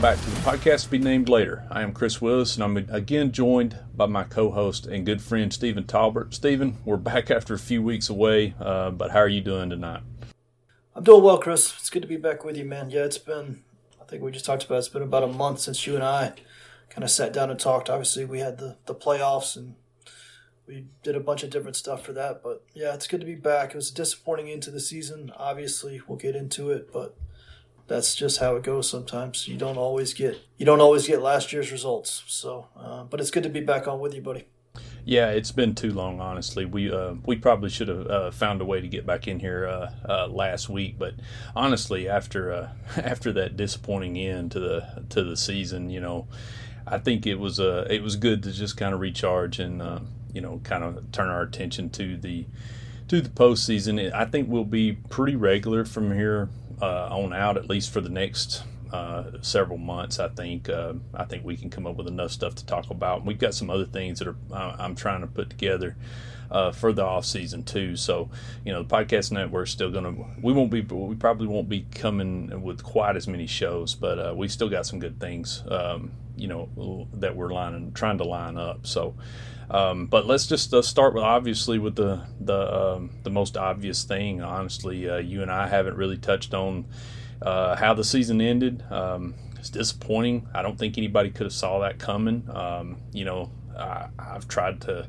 Welcome back to the podcast to be named later. I am Kris Willis and I'm again joined by my co-host and good friend Stephen Tolbert. Stephen, we're back after a few weeks away, uh, but how are you doing tonight? I'm doing well, Kris. It's good to be back with you, man. Yeah, it's been I think we just talked about it, it's been about a month since you and I kind of sat down and talked. Obviously, we had the the playoffs and we did a bunch of different stuff for that, but yeah, it's good to be back. It was disappointing into the season. Obviously, we'll get into it, but that's just how it goes sometimes. You don't always get you don't always get last year's results. So, uh, but it's good to be back on with you, buddy. Yeah, it's been too long. Honestly, we uh, we probably should have uh, found a way to get back in here uh, uh last week. But honestly, after uh, after that disappointing end to the to the season, you know, I think it was uh, it was good to just kind of recharge and you know kind of turn our attention to the to the postseason. I think we'll be pretty regular from here uh, on out, at least for the next uh, several months. I think uh, I think we can come up with enough stuff to talk about. We've got some other things that are I'm trying to put together. Uh, for the off season too, so you know the podcast network's still gonna. We won't be. We probably won't be coming with quite as many shows, but uh, we still got some good things. Um, you know that we're lining, trying to line up. So, um, but let's just uh, start with obviously with the the um, the most obvious thing. Honestly, uh, you and I haven't really touched on uh, how the season ended. Um, it's disappointing. I don't think anybody could have saw that coming. Um, you know, I, I've tried to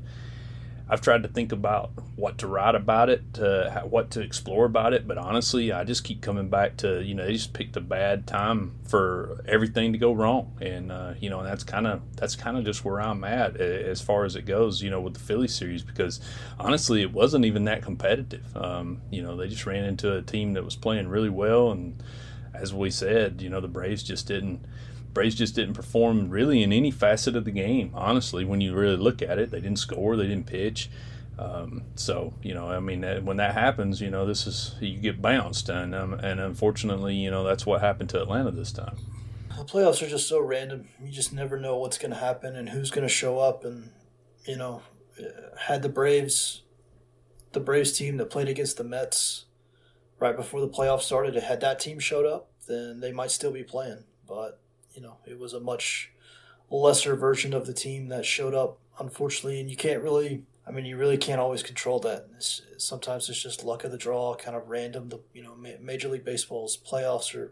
I've tried to think about what to write about it, uh, what to explore about it, but honestly, I just keep coming back to you know they just picked a bad time for everything to go wrong, and uh, you know and that's kind of that's kind of just where I'm at as far as it goes, you know, with the Philly series because honestly, it wasn't even that competitive. Um, you know, they just ran into a team that was playing really well, and as we said, you know, the Braves just didn't Braves just didn't perform really in any facet of the game. Honestly, when you really look at it, they didn't score, they didn't pitch. Um, so you know, I mean, when that happens, you know, this is you get bounced, and um, and unfortunately, you know, that's what happened to Atlanta this time. The playoffs are just so random. You just never know what's going to happen and who's going to show up. And you know, had the Braves, the Braves team that played against the Mets right before the playoffs started, had that team showed up, then they might still be playing. But you know, it was a much lesser version of the team that showed up, unfortunately, and you can't really. I mean, you really can't always control that. It's, sometimes it's just luck of the draw, kind of random. The you know, Major League Baseball's playoffs are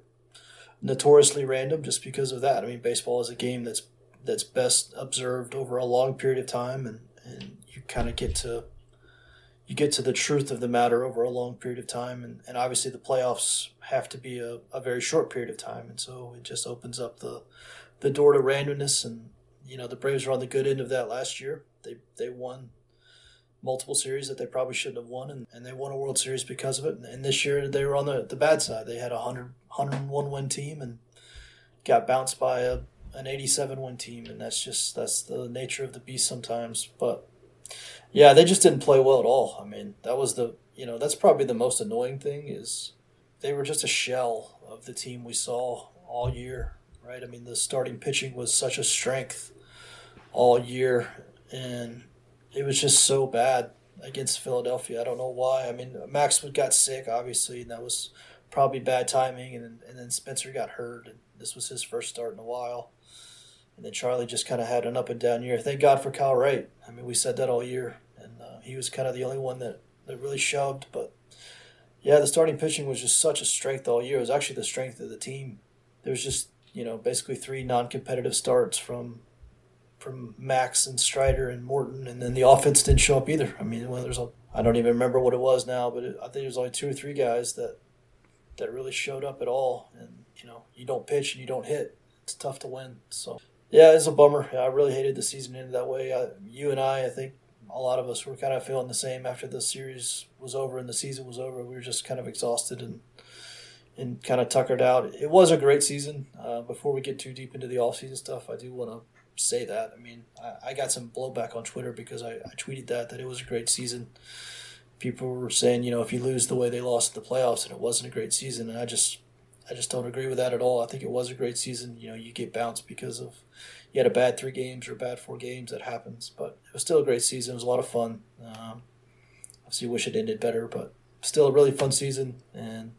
notoriously random just because of that. I mean, baseball is a game that's that's best observed over a long period of time, and and you kind of get to you get to the truth of the matter over a long period of time. And, and obviously, the playoffs have to be a, a very short period of time. And so it just opens up the, the door to randomness. And, you know, the Braves were on the good end of that last year. They, they won multiple series that they probably shouldn't have won, and, and they won a World Series because of it. And, and this year, they were on the, the bad side. They had a 100, 101 win team and got bounced by a, an 87 win team. And that's just, that's the nature of the beast sometimes. But, yeah, they just didn't play well at all. I mean, that was the you know that's probably the most annoying thing is they were just a shell of the team we saw all year, right? I mean, the starting pitching was such a strength all year, and it was just so bad against Philadelphia. I don't know why. I mean, Max got sick, obviously, and that was probably bad timing, and and then Spencer got hurt, and this was his first start in a while. And then Charlie just kind of had an up and down year. Thank God for Kyle Wright. I mean, we said that all year, and uh, he was kind of the only one that, that really shoved. But Yeah, the starting pitching was just such a strength all year. It was actually the strength of the team. There was just you know basically three non-competitive starts from from Max and Strider and Morton, and then the offense didn't show up either. I mean, well, there's a I don't even remember what it was now, but it, I think there's only two or three guys that that really showed up at all. And you know, you don't pitch and you don't hit. It's tough to win. So yeah, it's a bummer. I really hated the season ended that way. I, you and I, I think a lot of us were kind of feeling the same after the series was over and the season was over. We were just kind of exhausted and and kind of tuckered out. It was a great season. Uh, before we get too deep into the off season stuff, I do want to say that. I mean, I, I got some blowback on Twitter because I, I tweeted that that it was a great season. People were saying, you know, if you lose the way they lost the playoffs, and it wasn't a great season, and I just I just don't agree with that at all. I think it was a great season. You know, you get bounced because of you had a bad three games or a bad four games. That happens, but it was still a great season. It was a lot of fun. Um, obviously, wish it ended better, but still a really fun season. And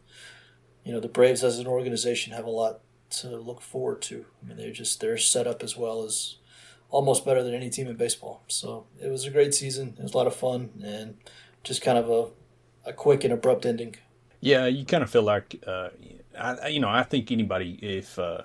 you know, the Braves as an organization have a lot to look forward to. I mean, they're just they're set up as well as almost better than any team in baseball. So it was a great season. It was a lot of fun and just kind of a, a quick and abrupt ending. Yeah, you kind of feel like, uh, I, you know, I think anybody if uh,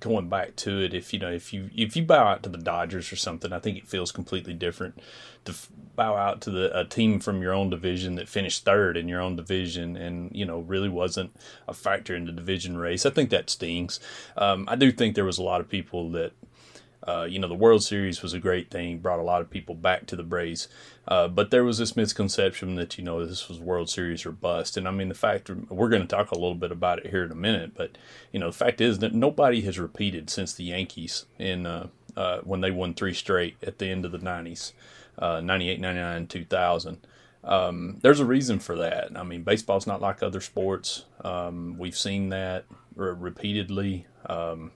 going back to it, if you know, if you if you bow out to the Dodgers or something, I think it feels completely different to bow out to the a team from your own division that finished third in your own division and you know really wasn't a factor in the division race. I think that stings. Um, I do think there was a lot of people that uh, you know, the World Series was a great thing, brought a lot of people back to the Braves. Uh, but there was this misconception that, you know, this was World Series or bust. And I mean, the fact, we're going to talk a little bit about it here in a minute, but, you know, the fact is that nobody has repeated since the Yankees in uh, uh when they won three straight at the end of the 90s, uh, 98, 99, 2000. Um, there's a reason for that. I mean, baseball's not like other sports. Um, we've seen that repeatedly. Um,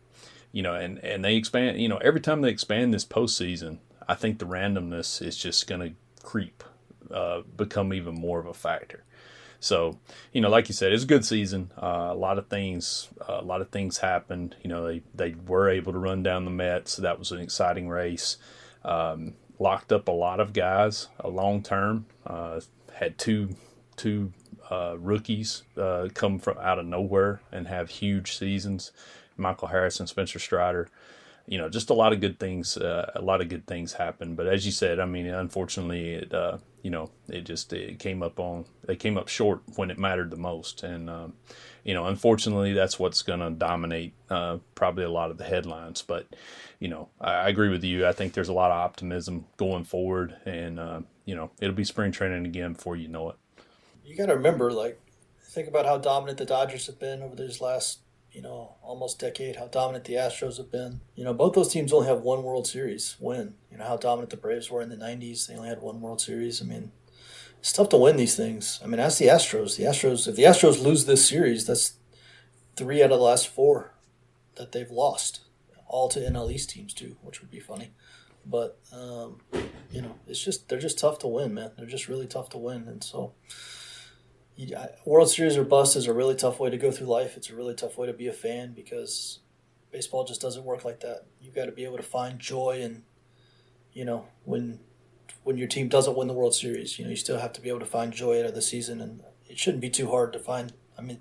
you know, and, and they expand, you know, every time they expand this postseason, I think the randomness is just going to creep, uh, become even more of a factor. So, you know, like you said, it's a good season. Uh, a lot of things, uh, a lot of things happened. You know, they, they were able to run down the Mets. So that was an exciting race. Um, locked up a lot of guys a long term. Uh, had two two uh, rookies uh, come from out of nowhere and have huge seasons. Michael Harris and Spencer Strider. You know, just a lot of good things. Uh, a lot of good things happened. But as you said, I mean, unfortunately, it uh, you know, it just it came up on it came up short when it mattered the most, and um, you know, unfortunately, that's what's going to dominate uh, probably a lot of the headlines. But you know, I, I, agree with you. I think there's a lot of optimism going forward, and uh, you know, it'll be spring training again before you know it. You got to remember, like, think about how dominant the Dodgers have been over these last you know, almost decade, how dominant the Astros have been. You know, both those teams only have one World Series win. You know, how dominant the Braves were in the 90s. They only had one World Series. I mean, it's tough to win these things. I mean, as the Astros. The Astros, if the Astros lose this series, that's three out of the last four that they've lost, all to NL East teams, too, which would be funny. But, um, you know, it's just, they're just tough to win, man. They're just really tough to win. And so, World Series or bust is a really tough way to go through life. It's a really tough way to be a fan because baseball just doesn't work like that. You've got to be able to find joy and you know when when your team doesn't win the World Series, you know you still have to be able to find joy out of the season, and it shouldn't be too hard to find. I mean,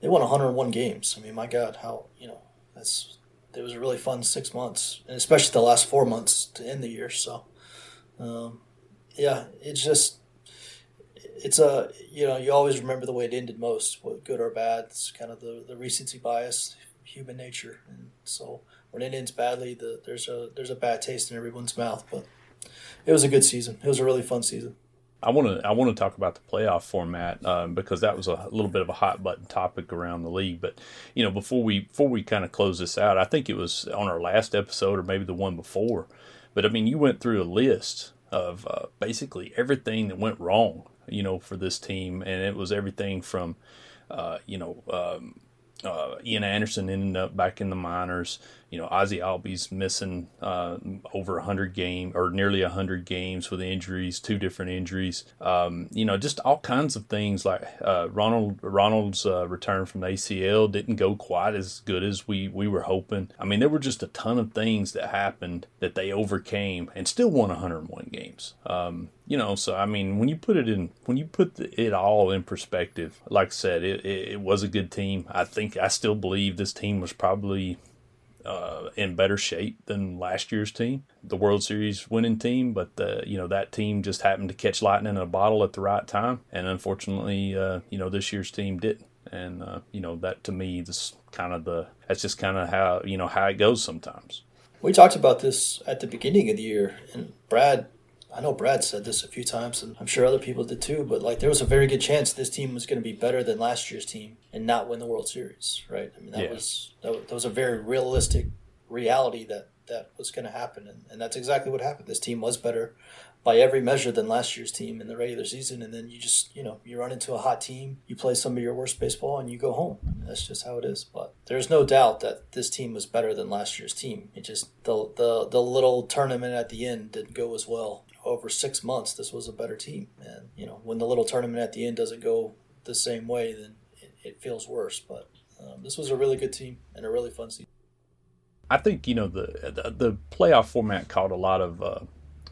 they won 101 games. I mean, my God, how you know that's it was a really fun six months, and especially the last four months to end the year. So, um, yeah, it's just it's a you know you always remember the way it ended most, good or bad. It's kind of the the recency bias, human nature, and so when it ends badly, the, there's a there's a bad taste in everyone's mouth. But it was a good season. It was a really fun season. I want to I want to talk about the playoff format um, because that was a little bit of a hot button topic around the league. But you know, before we before we kind of close this out, I think it was on our last episode or maybe the one before. But I mean, you went through a list of uh, basically everything that went wrong you know, for this team, and it was everything from, uh, you know, um, uh, Ian Anderson ended up back in the minors. You know, Ozzie Albies missing uh, over 100 game or nearly 100 games with injuries, two different injuries. Um, you know, just all kinds of things like uh, Ronald Ronald's uh, return from ACL didn't go quite as good as we, we were hoping. I mean, there were just a ton of things that happened that they overcame and still won 101 games. Um, you know, so I mean, when you put it in, when you put the, it all in perspective, like I said, it, it, it was a good team. I think I still believe this team was probably uh, in better shape than last year's team, the World Series winning team. But the, you know that team just happened to catch lightning in a bottle at the right time, and unfortunately, uh, you know this year's team didn't. And uh, you know that to me, this kind of the that's just kind of how you know how it goes sometimes. We talked about this at the beginning of the year, and Brad I know Brad said this a few times, and I'm sure other people did too. But like, there was a very good chance this team was going to be better than last year's team and not win the World Series, right? I mean, that yeah. was that, was a very realistic reality that that was going to happen, and, and that's exactly what happened. This team was better by every measure than last year's team in the regular season, and then you just you know you run into a hot team, you play some of your worst baseball, and you go home. I mean, that's just how it is. But there's no doubt that this team was better than last year's team. It just the the the little tournament at the end didn't go as well over six months, this was a better team. And you know, when the little tournament at the end doesn't go the same way, then it, it feels worse. But um, this was a really good team and a really fun season. I think you know the the, the playoff format caught a lot of uh,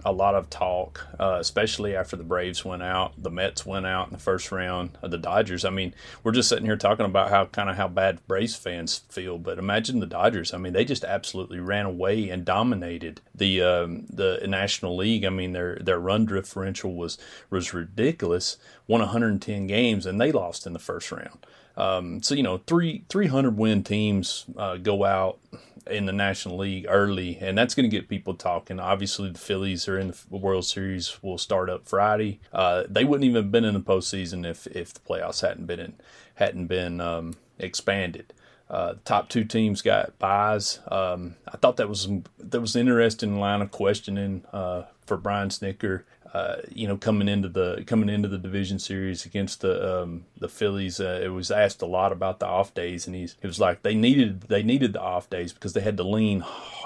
a lot of talk, uh, especially after the Braves went out, the Mets went out in the first round, of the Dodgers. I mean, we're just sitting here talking about how kind of how bad Braves fans feel, but imagine the Dodgers. I mean, they just absolutely ran away and dominated the um, the National League. I mean, their their run differential was was ridiculous. Won 110 games and they lost in the first round. Um, so you know, three 300 win teams uh, go out in the National League early, and that's going to get people talking. Obviously, the Phillies are in the World Series. Will start up Friday. Uh, they wouldn't even have been in the postseason if if the playoffs hadn't been in, hadn't been um, expanded. Uh, top two teams got buys. Um, I thought that was that was an interesting line of questioning uh, for Brian Snitker uh, you know, coming into the coming into the division series against the um, the Phillies, uh, it was asked a lot about the off days, and he's it was like they needed they needed the off days because they had to lean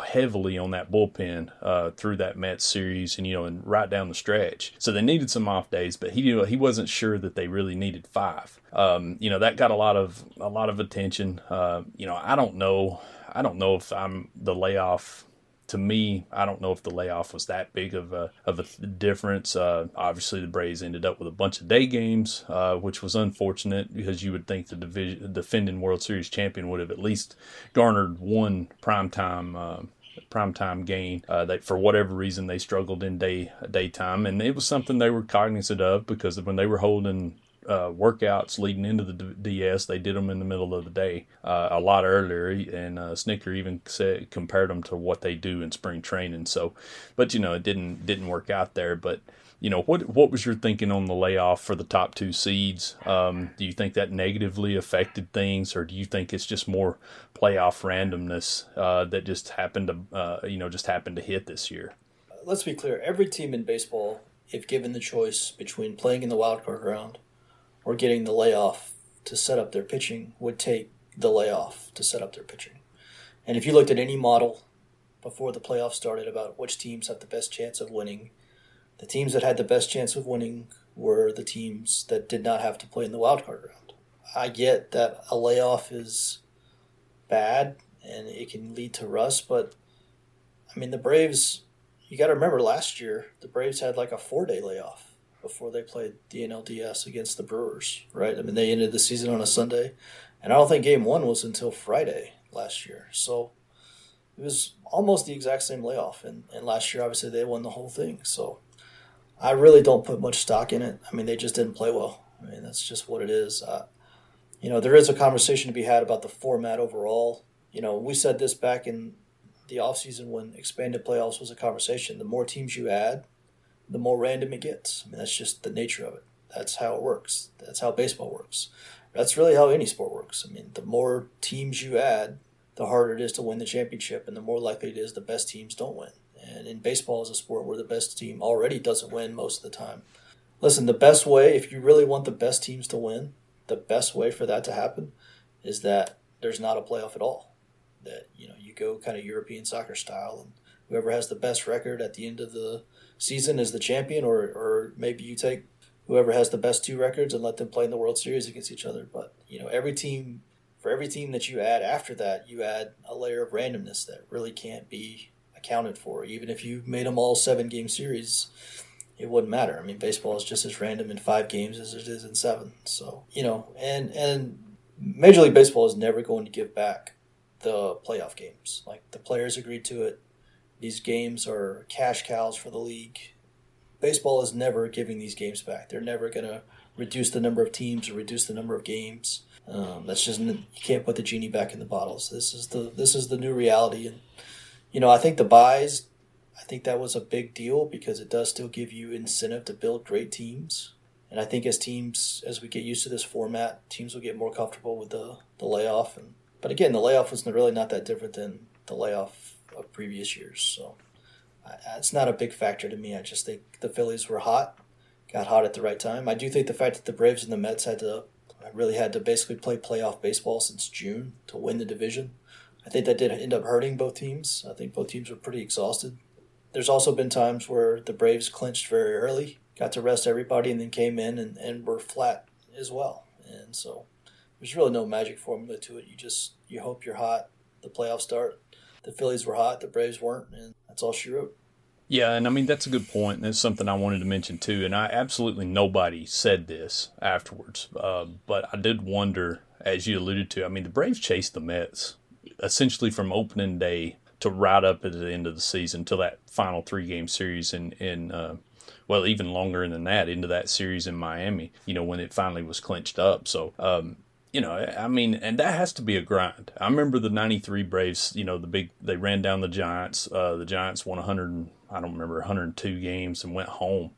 heavily on that bullpen uh, through that Mets series, and you know, and right down the stretch. So they needed some off days, but he you know, he wasn't sure that they really needed five. Um, you know, that got a lot of a lot of attention. Uh, you know, I don't know. I don't know if I'm the layoff to me, I don't know if the layoff was that big of a of a difference. Uh, obviously, the Braves ended up with a bunch of day games, uh, which was unfortunate because you would think the division, defending World Series champion would have at least garnered one primetime. Uh, primetime gain uh, that for whatever reason they struggled in day daytime and it was something they were cognizant of because when they were holding uh, workouts leading into the DS. They did them in the middle of the day uh, a lot earlier, and uh, Snitker even said compared them to what they do in spring training. So, but you know, it didn't didn't work out there. But you know, what what was your thinking on the layoff for the top two seeds? Um, do you think that negatively affected things, or do you think it's just more playoff randomness uh, that just happened to uh, you know just happened to hit this year? Let's be clear. Every team in baseball, if given the choice between playing in the wild card round or getting the layoff to set up their pitching would take the layoff to set up their pitching. And if you looked at any model before the playoffs started about which teams have the best chance of winning, the teams that had the best chance of winning were the teams that did not have to play in the wild card round. I get that a layoff is bad and it can lead to rust, but I mean the Braves you got to remember last year the Braves had like a 4-day layoff before they played the NLDS against the Brewers, right? I mean, they ended the season on a Sunday, and I don't think game one was until Friday last year. So it was almost the exact same layoff. And, and last year, obviously, they won the whole thing. So I really don't put much stock in it. I mean, they just didn't play well. I mean, that's just what it is. Uh, you know, there is a conversation to be had about the format overall. You know, we said this back in the offseason when expanded playoffs was a conversation. The more teams you add, the more random it gets. I mean, that's just the nature of it. That's how it works. That's how baseball works. That's really how any sport works. I mean, the more teams you add, the harder it is to win the championship, and the more likely it is the best teams don't win. And in baseball, is a sport where the best team already doesn't win most of the time. Listen, the best way, if you really want the best teams to win, the best way for that to happen is that there's not a playoff at all. that you know you go kind of European soccer style, and whoever has the best record at the end of the season is the champion, or or maybe you take whoever has the best two records and let them play in the World Series against each other. But you know, every team for every team that you add after that, you add a layer of randomness that really can't be accounted for. Even if you made them all seven game series, it wouldn't matter. I mean, baseball is just as random in five games as it is in seven. So you know, and and Major League Baseball is never going to give back the playoff games. Like the players agreed to it. These games are cash cows for the league. Baseball is never giving these games back. They're never going to reduce the number of teams or reduce the number of games. Um, that's just you can't put the genie back in the bottles. This is the this is the new reality, and you know I think the buys, I think that was a big deal because it does still give you incentive to build great teams. And I think as teams, as we get used to this format, teams will get more comfortable with the, the layoff. And but again, the layoff was really not that different than the layoff of previous years. So uh, it's not a big factor to me. I just think the Phillies were hot, got hot at the right time. I do think the fact that the Braves and the Mets had to uh, really had to basically play playoff baseball since June to win the division. I think that did end up hurting both teams. I think both teams were pretty exhausted. There's also been times where the Braves clinched very early, got to rest everybody, and then came in and, and were flat as well. And so there's really no magic formula to it. You just you hope you're hot. The playoffs start. The Phillies were hot. The Braves weren't, and that's all she wrote. Yeah, and I mean that's a good point. That's something I wanted to mention too. And I absolutely nobody said this afterwards, uh, but I did wonder, as you alluded to. I mean, the Braves chased the Mets essentially from opening day to right up at the end of the season till that final three game series in in uh, well even longer than that into that series in Miami. You know when it finally was clinched up. So um, you know, I mean, and that has to be a grind. I remember the '93 Braves. You know, the big they ran down the Giants. Uh, the Giants won 100. I don't remember 102 games and went home.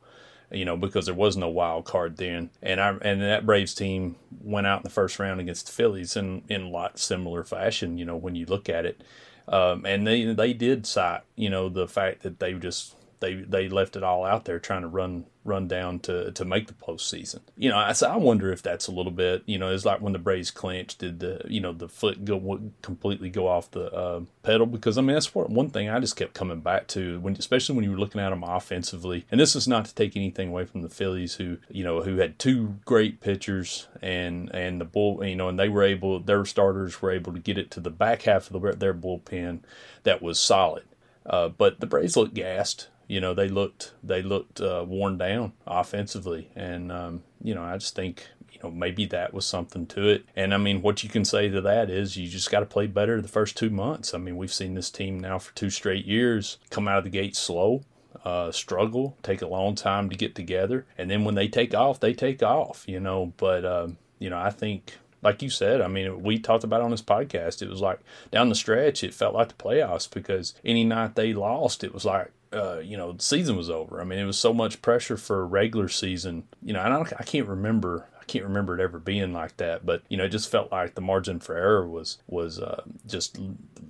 You know, because there was no wild card then, and I and that Braves team went out in the first round against the Phillies in in a lot similar fashion. You know, when you look at it, um, and they they did cite you know the fact that they just they they left it all out there trying to run run down to to make the postseason. You know, I, I wonder if that's a little bit. You know, it's like when the Braves clinched, did the you know the foot go completely go off the uh, pedal? Because I mean that's one thing I just kept coming back to when, especially when you were looking at them offensively. And this is not to take anything away from the Phillies, who you know who had two great pitchers and and the bull, you know, and they were able their starters were able to get it to the back half of the, their bullpen that was solid. Uh, but the Braves looked gassed you know they looked they looked uh, worn down offensively, and um, you know I just think you know maybe that was something to it. And I mean, what you can say to that is you just got to play better the first two months. I mean, we've seen this team now for two straight years come out of the gate slow. Uh, struggle, take a long time to get together, and then when they take off, they take off, you know. But um, you know, I think like you said, I mean, we talked about on this podcast. It was like down the stretch, it felt like the playoffs because any night they lost, it was like uh, you know, the season was over. I mean, it was so much pressure for a regular season. You know, I don't, I can't remember, I can't remember it ever being like that. But you know, it just felt like the margin for error was was uh, just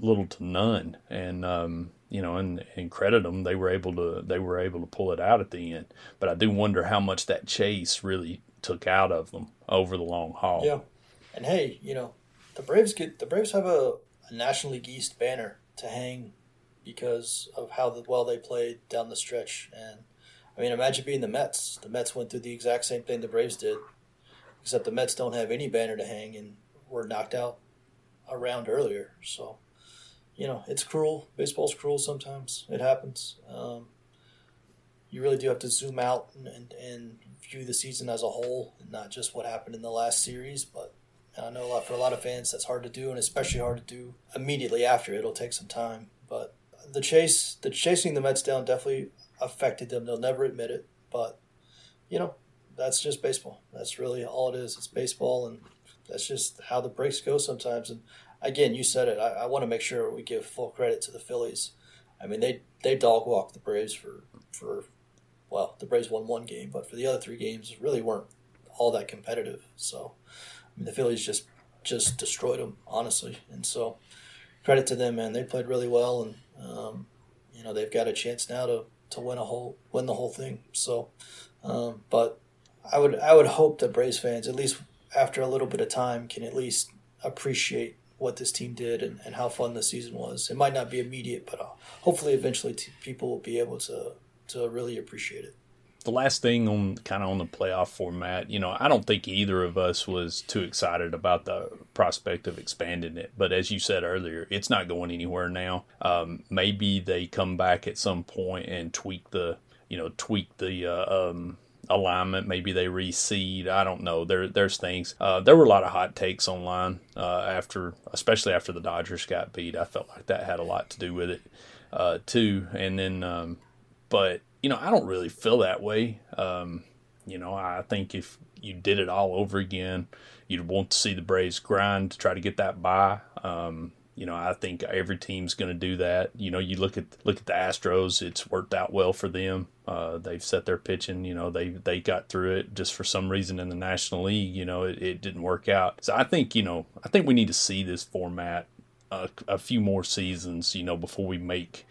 little to none. And um, you know, and, and credit them, they were able to they were able to pull it out at the end. But I do wonder how much that chase really took out of them over the long haul. Yeah, and hey, you know, the Braves get the Braves have a, a National League East banner to hang because of how well they played down the stretch. And I mean, imagine being the Mets. The Mets went through the exact same thing the Braves did, except the Mets don't have any banner to hang and were knocked out a round earlier. So, you know, it's cruel. Baseball's cruel sometimes. It happens. Um, you really do have to zoom out and, and, and, view the season as a whole, and not just what happened in the last series. But I know a lot for a lot of fans that's hard to do, and especially hard to do immediately after. It'll take some time, but the chase, the chasing the Mets down definitely affected them. They'll never admit it, but you know that's just baseball. That's really all it is. It's baseball, and that's just how the breaks go sometimes. And again, you said it. I, I want to make sure we give full credit to the Phillies. I mean, they they dog walked the Braves for for well, the Braves won one game, but for the other three games, really weren't all that competitive. So, I mean, the Phillies just just destroyed them honestly, and so credit to them, man. They played really well, and um, you know they've got a chance now to, to win a whole win the whole thing. So, um, but I would I would hope that Braves fans, at least after a little bit of time, can at least appreciate what this team did and, and how fun the season was. It might not be immediate, but uh, hopefully eventually t- people will be able to to really appreciate it. The last thing on kind of on the playoff format, you know, I don't think either of us was too excited about the prospect of expanding it. But as you said earlier, it's not going anywhere now. Um, maybe they come back at some point and tweak the, you know, tweak the uh, um, alignment. Maybe they reseed. I don't know. There, there's things. Uh, there were a lot of hot takes online uh, after, especially after the Dodgers got beat. I felt like that had a lot to do with it uh, too. And then, um, but you know, I don't really feel that way. Um, you know, I think if you did it all over again, you'd want to see the Braves grind to try to get that by. Um, you know, I think every team's going to do that. You know, you look at look at the Astros; it's worked out well for them. Uh, they've set their pitching. You know, they they got through it. Just for some reason in the National League, you know, it, it didn't work out. So I think you know, I think we need to see this format a, a few more seasons. You know, before we make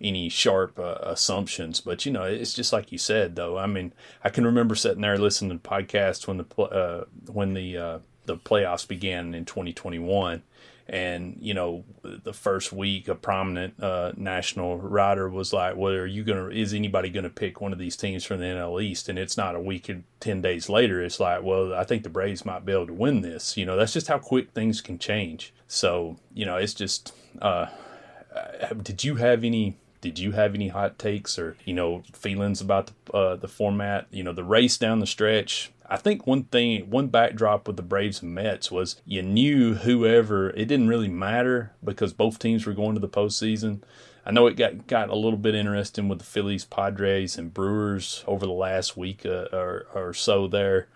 any sharp uh, assumptions. But you know, it's just like you said, though. I mean, I can remember sitting there listening to podcasts when the uh, when the uh, the playoffs began in 2021 and you know the first week a prominent uh, national writer was like well are you gonna is anybody gonna pick one of these teams from the nl east and it's not a week and 10 days later it's like well i think the braves might be able to win this you know that's just how quick things can change so you know it's just uh, uh did you have any did you have any hot takes or you know feelings about the uh, the format you know the race down the stretch I think one thing, one backdrop with the Braves and Mets was you knew whoever, it didn't really matter because both teams were going to the postseason. I know it got, got a little bit interesting with the Phillies, Padres, and Brewers over the last week uh, or, or so there.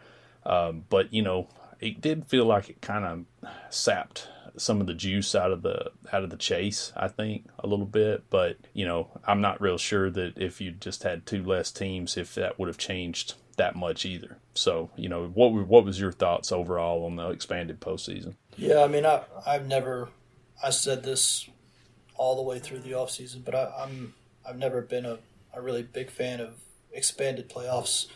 Um, but, you know, it did feel like it kind of sapped some of the juice out of the out of the chase. I think a little bit, but you know, I'm not real sure that if you just had two less teams, if that would have changed that much either. So, you know, what what was your thoughts overall on the expanded postseason? Yeah, I mean, I I've never I said this all the way through the off season, but I, I'm I've never been a, a really big fan of expanded playoffs,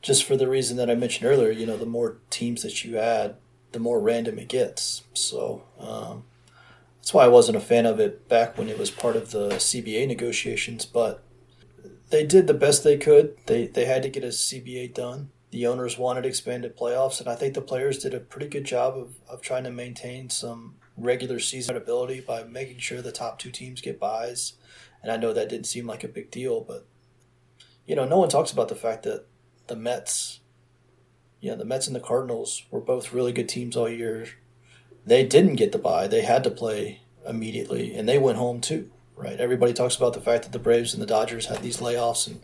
just for the reason that I mentioned earlier. You know, the more teams that you add, the more random it gets. So um, that's why I wasn't a fan of it back when it was part of the CBA negotiations, but they did the best they could. They they had to get a CBA done. The owners wanted expanded playoffs, and I think the players did a pretty good job of, of trying to maintain some regular season ability by making sure the top two teams get buys. And I know that didn't seem like a big deal, but you know, no one talks about the fact that the Mets, yeah, the Mets and the Cardinals were both really good teams all year. They didn't get the buy; they had to play immediately, and they went home too right? Everybody talks about the fact that the Braves and the Dodgers had these layoffs, and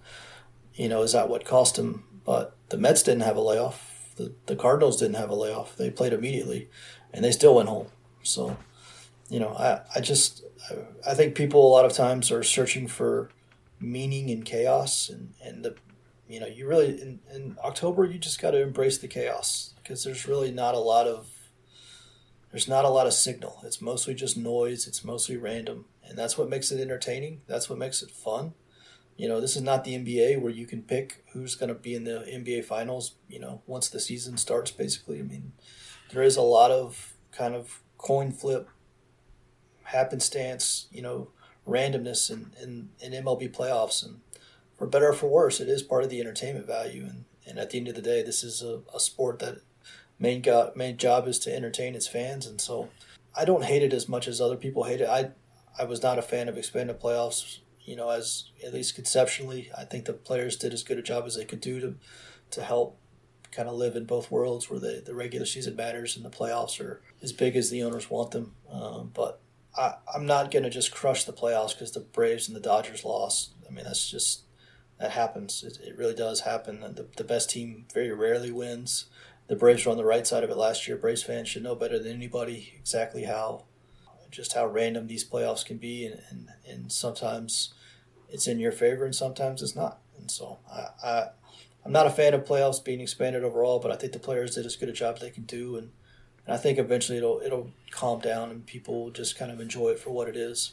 you know, is that what cost them? But the Mets didn't have a layoff. The the Cardinals didn't have a layoff. They played immediately, and they still went home. So, you know, I I just I, I think people a lot of times are searching for meaning in chaos, and and the you know you really in, in October you just got to embrace the chaos because there's really not a lot of there's not a lot of signal. It's mostly just noise. It's mostly random and that's what makes it entertaining. That's what makes it fun. You know, this is not the NBA where you can pick who's going to be in the NBA finals, you know, once the season starts, basically. I mean, there is a lot of kind of coin flip, happenstance, you know, randomness in, in, in MLB playoffs. And for better or for worse, it is part of the entertainment value. And, and at the end of the day, this is a, a sport that main, go, main job is to entertain its fans. And so I don't hate it as much as other people hate it. I, I was not a fan of expanded playoffs. You know, as at least conceptually, I think the players did as good a job as they could do to to help kind of live in both worlds, where the the regular season matters and the playoffs are as big as the owners want them. Um, but I, I'm not going to just crush the playoffs because the Braves and the Dodgers lost. I mean, that's just that happens. It, it really does happen. The, the best team very rarely wins. The Braves were on the right side of it last year. Braves fans should know better than anybody exactly how just how random these playoffs can be, and, and, and sometimes it's in your favor and sometimes it's not. And so I, I I'm not a fan of playoffs being expanded overall, but I think the players did as good a job they can do, and, and I think eventually it'll it'll calm down and people will just kind of enjoy it for what it is.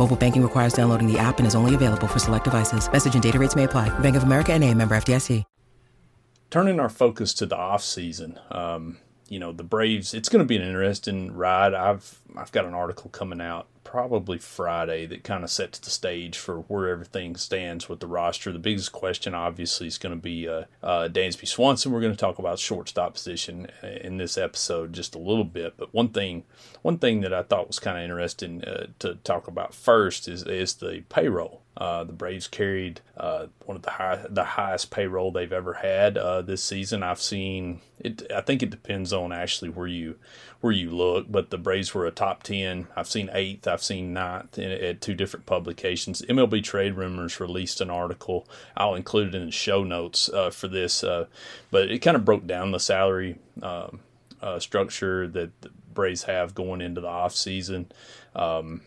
Mobile banking requires downloading the app and is only available for select devices. Message and data rates may apply. Bank of America and a member FDIC. Turning our focus to the off season, um, you know the Braves. It's going to be an interesting ride. I've I've got an article coming out probably Friday that kind of sets the stage for where everything stands with the roster. The biggest question, obviously, is going to be uh, uh, Dansby Swanson. We're going to talk about shortstop position in this episode just a little bit. But one thing, one thing that I thought was kind of interesting uh, to talk about first is is the payroll. Uh, the Braves carried uh, one of the high, the highest payroll they've ever had uh, this season. I've seen it. I think it depends on actually where you where you look, but the Braves were a top ten. I've seen eighth. I've seen ninth in, at two different publications. MLB Trade Rumors released an article. I'll include it in the show notes uh, for this, uh, but it kind of broke down the salary um, uh, structure that the Braves have going into the off season. Um,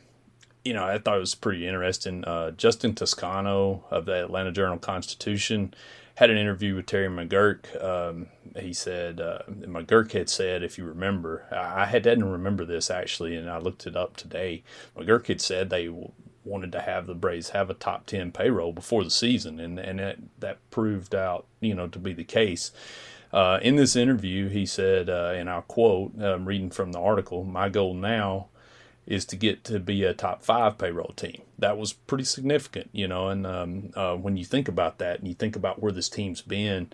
you know, I thought it was pretty interesting. Uh, Justin Toscano of the Atlanta Journal Constitution had an interview with Terry McGuirk. Um, he said, uh, McGuirk had said, if you remember, I had didn't remember this actually, and I looked it up today. McGuirk had said they wanted to have the Braves have a top 10 payroll before the season, and, and that, that proved out, you know, to be the case. Uh, in this interview, he said, uh, and I'll quote, I'm reading from the article, my goal now is to get to be a top five payroll team. That was pretty significant, you know. And um, uh, when you think about that, and you think about where this team's been,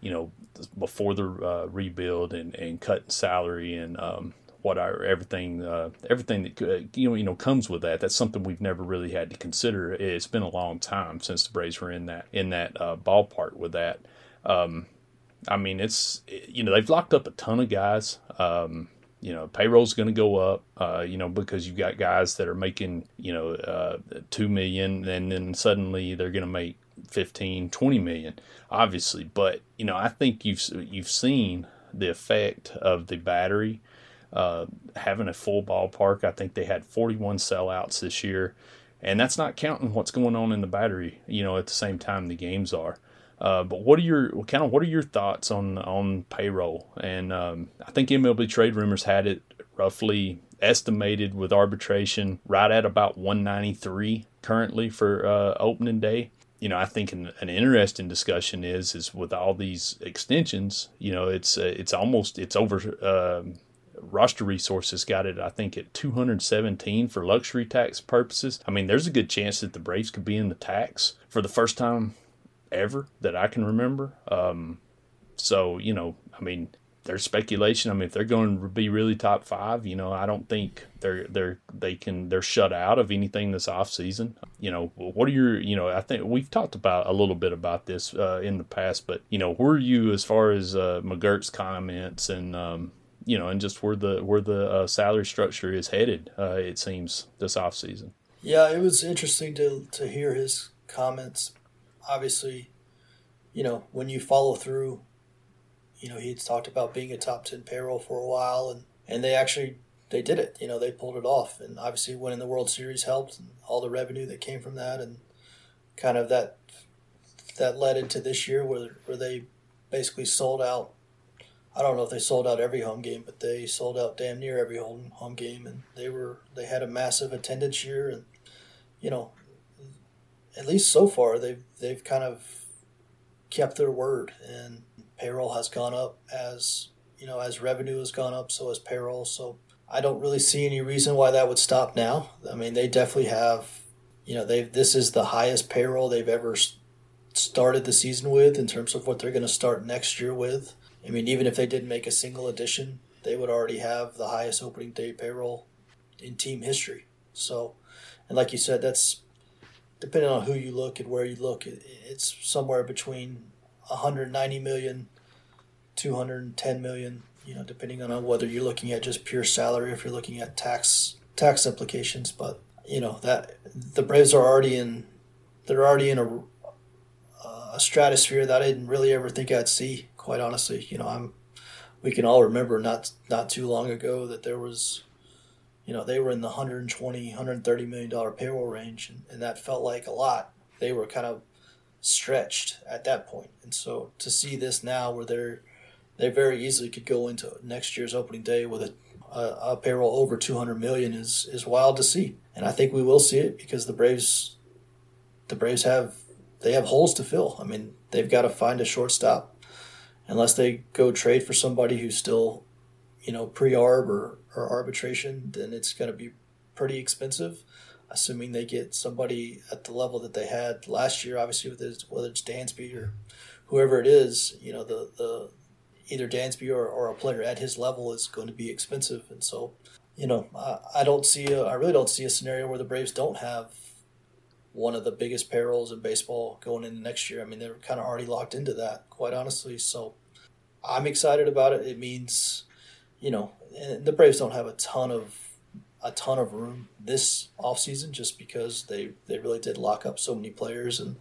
you know, before the uh, rebuild and and cutting salary and um, what our everything uh, everything that you know you know comes with that. That's something we've never really had to consider. It's been a long time since the Braves were in that in that uh, ballpark with that. Um, I mean, it's you know they've locked up a ton of guys. Um, you know payroll's going to go up uh, you know because you've got guys that are making you know uh, 2 million and then suddenly they're going to make 15 20 million obviously. But you know i think you've you've seen the effect of the battery uh, having a full ballpark. I think they had 41 sellouts this year and that's not counting what's going on in the battery you know at the same time the games are uh, but what are your kind of what are your thoughts on on payroll? And um, I think MLB Trade Rumors had it roughly estimated with arbitration right at about 193 currently for uh, opening day. You know, I think an, an, interesting discussion is is with all these extensions. You know, it's uh, it's almost it's over. Um, roster resources got it, I think, at 217 for luxury tax purposes. I mean, there's a good chance that the Braves could be in the tax for the first time ever that I can remember. Um, so you know, I mean, there's speculation. I mean, if they're going to be really top five, you know, I don't think they're they're they can they're shut out of anything this off season. You know, what are your you know? I think we've talked about a little bit about this uh, in the past, but you know, where are you as far as uh, McGuirk's comments and um, you know, and just where the where the uh, salary structure is headed? Uh, it seems this off season. Yeah, it was interesting to to hear his comments obviously, you know, when you follow through, you know, he's talked about being a top 10 payroll for a while and, and they actually, they did it, you know, they pulled it off and obviously winning the World Series helped and all the revenue that came from that and kind of that, that led into this year where, where they basically sold out. I don't know if they sold out every home game, but they sold out damn near every home home game, and they were they had a massive attendance year, and you know at least so far, they've they've kind of kept their word, and payroll has gone up as you know as revenue has gone up, so has payroll. So I don't really see any reason why that would stop now. I mean, they definitely have, you know, they this is the highest payroll they've ever started the season with in terms of what they're going to start next year with. I mean, even if they didn't make a single addition, they would already have the highest opening day payroll in team history. So, and like you said, that's depending on who you look and where you look, it's somewhere between 190 million, 210 million. You know, depending on whether you're looking at just pure salary, if you're looking at tax tax implications. But you know that the Braves are already in, they're already in a, a stratosphere that I didn't really ever think I'd see. Quite honestly, you know, I'm. We can all remember not not too long ago that there was you know, they were in the 120, 130 million dollar payroll range, and, and that felt like a lot. They were kind of stretched at that point, and so to see this now, where they're they very easily could go into next year's opening day with a, a, a payroll over 200 million is is wild to see, and I think we will see it because the Braves, the Braves have they have holes to fill. I mean, they've got to find a shortstop, unless they go trade for somebody who's still, you know, pre-arb or or arbitration, then it's going to be pretty expensive. Assuming they get somebody at the level that they had last year, obviously with his, whether it's Dansby or whoever it is, you know, the the either Dansby or, or a player at his level is going to be expensive, and so you know, I, I don't see a, I really don't see a scenario where the Braves don't have one of the biggest payrolls in baseball going into next year. I mean, they're kind of already locked into that, quite honestly. So I'm excited about it. It means, you know, eh, the Braves don't have a ton of a ton of room this offseason just because they they really did lock up so many players and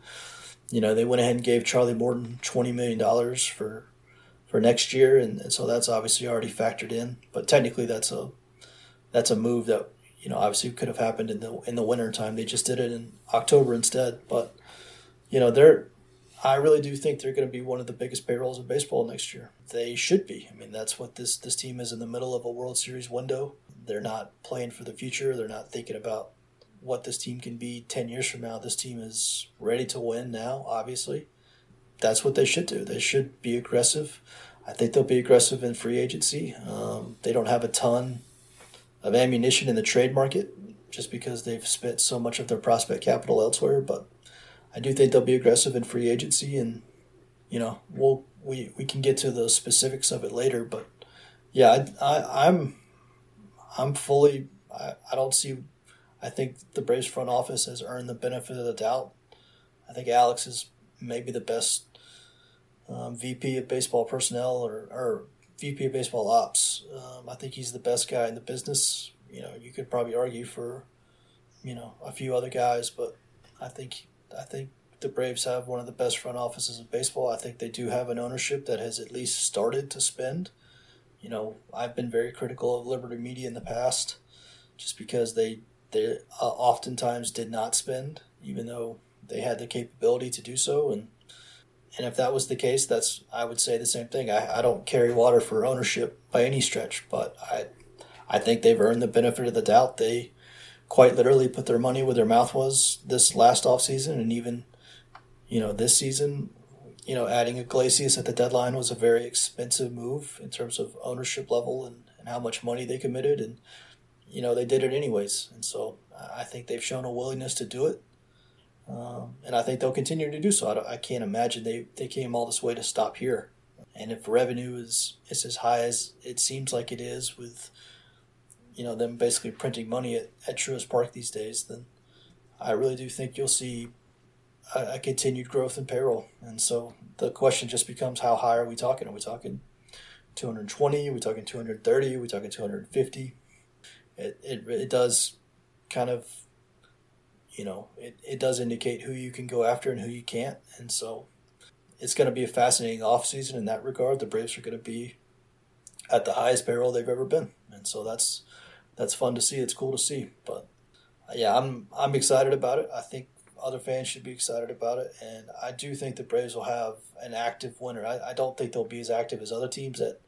you know they went ahead and gave Charlie Morton twenty million dollars for for next year. And, and so that's obviously already factored in but technically that's a that's a move that you know obviously could have happened in the in the winter time they just did it in October instead but you know they're I really do think they're going to be one of the biggest payrolls in baseball next year. They should be. I mean, that's what this this team is in the middle of a World Series window. They're not playing for the future. They're not thinking about what this team can be 10 years from now. This team is ready to win now, obviously. That's what they should do. They should be aggressive. I think they'll be aggressive in free agency. Um, they don't have a ton of ammunition in the trade market just because they've spent so much of their prospect capital elsewhere, but I do think they'll be aggressive in free agency, and you know, we'll we we can get to the specifics of it later. But yeah, I, I I'm I'm fully. I, I don't see. I think the Braves front office has earned the benefit of the doubt. I think Alex is maybe the best um, VP of baseball personnel or, or VP of baseball ops. Um, I think he's the best guy in the business. You know, you could probably argue for, you know, a few other guys, but I think I think the Braves have one of the best front offices in baseball. I think they do have an ownership that has at least started to spend. You know, I've been very critical of Liberty Media in the past, just because they they uh, oftentimes did not spend, even though they had the capability to do so. And and if that was the case, that's I would say the same thing. I, I don't carry water for ownership by any stretch, but I I think they've earned the benefit of the doubt. They quite literally put their money where their mouth was this last off season and even you know this season. You know adding Iglesias at the deadline was a very expensive move in terms of ownership level and, and how much money they committed. And you know they did it anyways. And so I think they've shown a willingness to do it. Um, and I think they'll continue to do so. I, I can't imagine they, they came all this way to stop here. And if revenue is, is as high as it seems like it is with you know them basically printing money at, at Truist Park these days, then I really do think you'll see a, a, continued growth in payroll. And so the question just becomes how high are we talking? Are we talking 220? Are we talking 230? Are we talking 250? It, it, it does kind of, you know, it, it does indicate who you can go after and who you can't. And so it's going to be a fascinating offseason in that regard. The Braves are going to be at the highest payroll they've ever been. And so that's that's fun to see. It's cool to see. But uh, yeah, I'm I'm excited about it. I think other fans should be excited about it, and I do think the Braves will have an active winter. I, I don't think they'll be as active as other teams that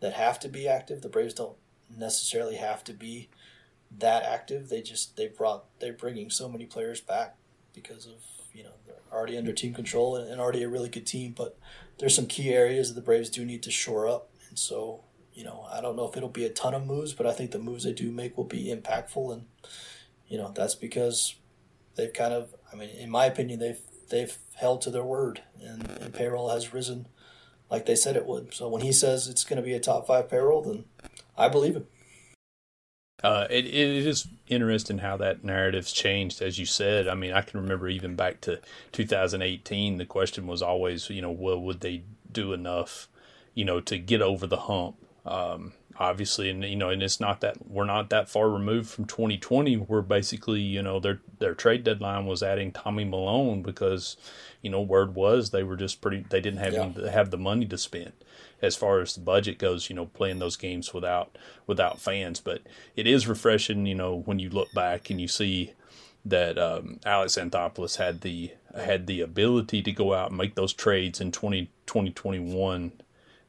that have to be active. The Braves don't necessarily have to be that active. They just they brought they're bringing so many players back because of you know they're already under team control and, and already a really good team. But there's some key areas that the Braves do need to shore up, and so you know, I don't know if it'll be a ton of moves, but I think the moves they do make will be impactful, and you know that's because they've kind of, I mean, in my opinion, they've they've held to their word, and, and payroll has risen like they said it would. So when he says it's going to be a top five payroll, then I believe him. Uh, it, it is interesting how that narrative's changed, as you said. I mean, I can remember even back to 2018, the question was always, you know, well, would they do enough, you know, to get over the hump? Um, obviously, and you know, and it's not that we're not that far removed from 2020, where basically, you know, their their trade deadline was adding Tommy Milone because, you know, word was they were just pretty they didn't have yeah. any, have the money to spend as far as the budget goes, you know, playing those games without without fans. But it is refreshing, you know, when you look back and you see that um, Alex Anthopoulos had the had the ability to go out and make those trades in 20, 2021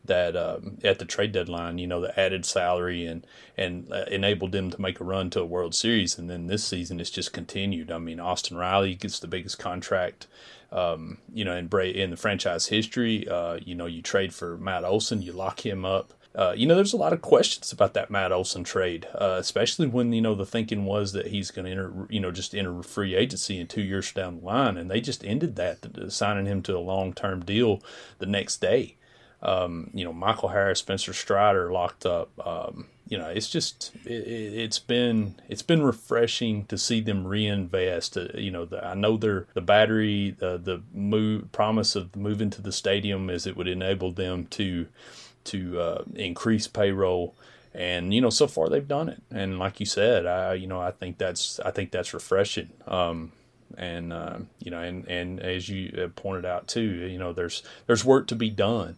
that um, at the trade deadline, you know, the added salary and and uh, enabled them to make a run to a World Series. And then this season, it's just continued. I mean, Austin Riley gets the biggest contract, um, you know, in Bra- in the franchise history. Uh, you know, you trade for Matt Olson, you lock him up. Uh, you know, there's a lot of questions about that Matt Olson trade, uh, especially when you know the thinking was that he's going to enter, you know, just enter free agency in two years down the line, and they just ended that, signing him to a long term deal the next day um, you know, Michael Harris, Spencer Strider locked up. Um, you know, it's just it, has been it's been refreshing to see them reinvest. Uh, you know, the, I know they're the battery, the the move promise of moving to the stadium is it would enable them to to uh, increase payroll. And you know, so far they've done it. And like you said, I you know I think that's I think that's refreshing. Um, and uh, you know, and and as you pointed out too, you know, there's there's work to be done.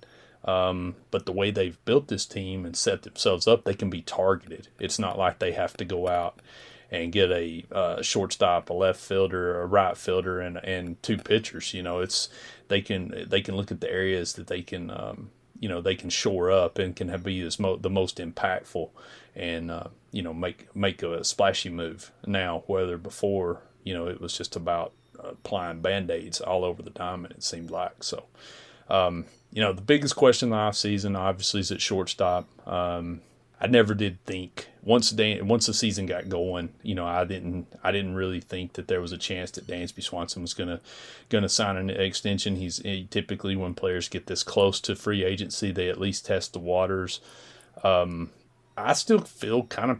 Um, but the way they've built this team and set themselves up, they can be targeted. It's not like they have to go out and get a uh, shortstop, a left fielder, a right fielder, and and two pitchers. You know, it's they can they can look at the areas that they can um, you know they can shore up and can have, be mo- the most impactful and uh, you know make make a splashy move. Now, whether before you know it was just about applying band aids all over the diamond, it seemed like so. Um, you know, the biggest question in the season obviously is at shortstop. Um, I never did think once the once the season got going, you know, I didn't I didn't really think that there was a chance that Dansby Swanson was gonna gonna sign an extension. He's he, typically when players get this close to free agency, they at least test the waters. Um, I still feel kind of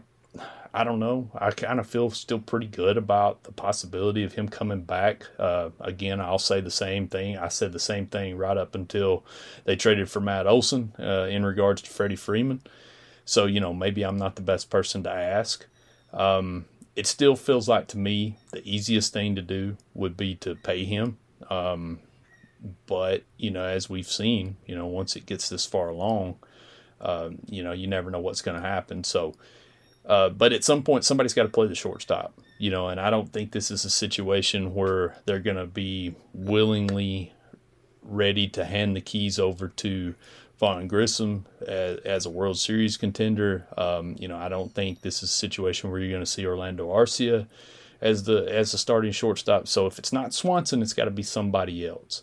I don't know. I kind of feel still pretty good about the possibility of him coming back. Uh, again, I'll say the same thing. I said the same thing right up until they traded for Matt Olson uh, in regards to Freddie Freeman. So, you know, maybe I'm not the best person to ask. Um, it still feels like to me the easiest thing to do would be to pay him. Um, but, you know, as we've seen, you know, once it gets this far along, uh, you know, you never know what's going to happen. So, uh, but at some point, somebody's got to play the shortstop, you know, and I don't think this is a situation where they're going to be willingly ready to hand the keys over to Vaughn Grissom as, as a World Series contender. Um, you know, I don't think this is a situation where you're going to see Orlando Arcia as the as the starting shortstop. So if it's not Swanson, it's got to be somebody else.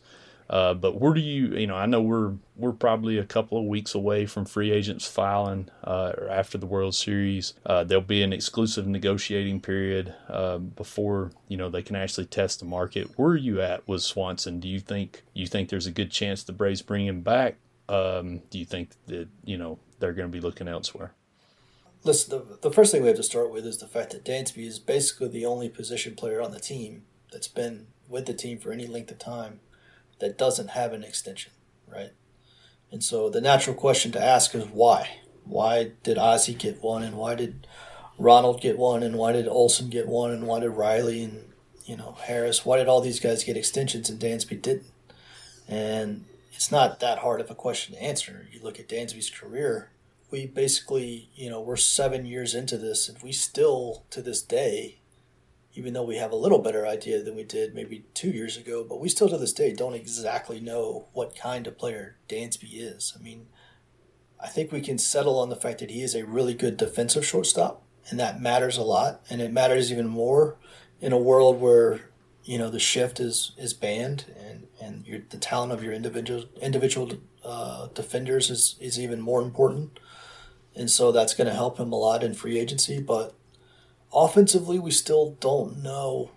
Uh, but where do you, you know, I know we're we're probably a couple of weeks away from free agents filing uh, after the World Series. Uh, there'll be an exclusive negotiating period uh, before you know they can actually test the market. Where are you at with Swanson? Do you think you think there's a good chance the Braves bring him back? Um, do you think that you know they're going to be looking elsewhere? Listen, the, the first thing we have to start with is the fact that Dansby is basically the only position player on the team that's been with the team for any length of time that doesn't have an extension, right? And so the natural question to ask is why? Why did Ozzie get one, and why did Ronald get one, and why did Olson get one, and why did Riley and you know Harris? Why did all these guys get extensions and Dansby didn't? And it's not that hard of a question to answer. You look at Dansby's career. We basically, you know, we're seven years into this, and we still, to this day, even though we have a little better idea than we did maybe two years ago, but we still to this day don't exactly know what kind of player Dansby is. I mean, I think we can settle on the fact that he is a really good defensive shortstop, and that matters a lot, and it matters even more in a world where you know the shift is is banned and and your, the talent of your individual individual uh, defenders is is even more important, and so that's going to help him a lot in free agency, but offensively, we still don't know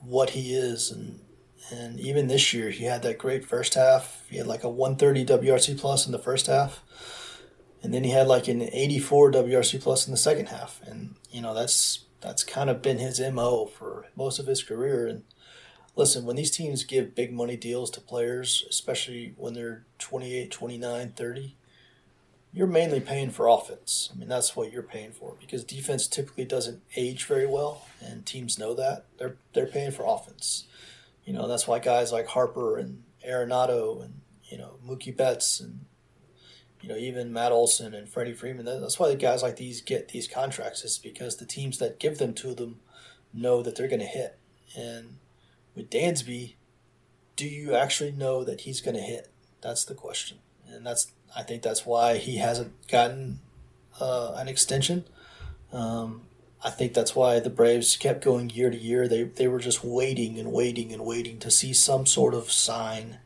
what he is, and and even this year, he had that great first half. He had like a 130 WRC plus in the first half, and then he had like an 84 WRC plus in the second half, and you know that's that's kind of been his mo for most of his career. And listen, when these teams give big money deals to players, especially when they're 28, 29, 30, you're mainly paying for offense. I mean, that's what you're paying for because defense typically doesn't age very well, and teams know that. They're they're paying for offense. You know, that's why guys like Harper and Arenado and you know Mookie Betts and you know even Matt Olson and Freddie Freeman. That's why the guys like these get these contracts is because the teams that give them to them know that they're going to hit. And with Dansby, do you actually know that he's going to hit? That's the question, and that's I think that's why he hasn't gotten uh, an extension. Um, I think that's why the Braves kept going year to year. They they were just waiting and waiting and waiting to see some sort of sign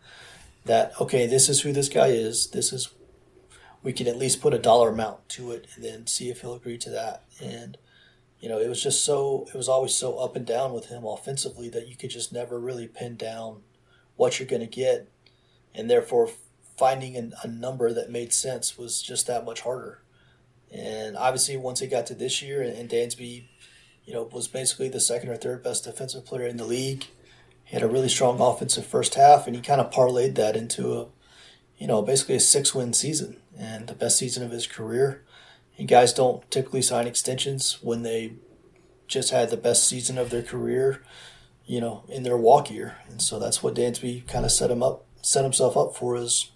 that okay, this is who this guy is. This is we can at least put a dollar amount to it and then see if he'll agree to that. And you know, it was just so it was always so up and down with him offensively that you could just never really pin down what you're going to get, and therefore finding an, a number that made sense was just that much harder. And obviously, once it got to this year, and Dansby, you know, was basically the second or third best defensive player in the league. He had a really strong offensive first half, and he kind of parlayed that into a, you know, basically a six-win season and the best season of his career. And guys don't typically sign extensions when they just had the best season of their career, you know, in their walk year. And so that's what Dansby kind of set him up, set himself up for. Is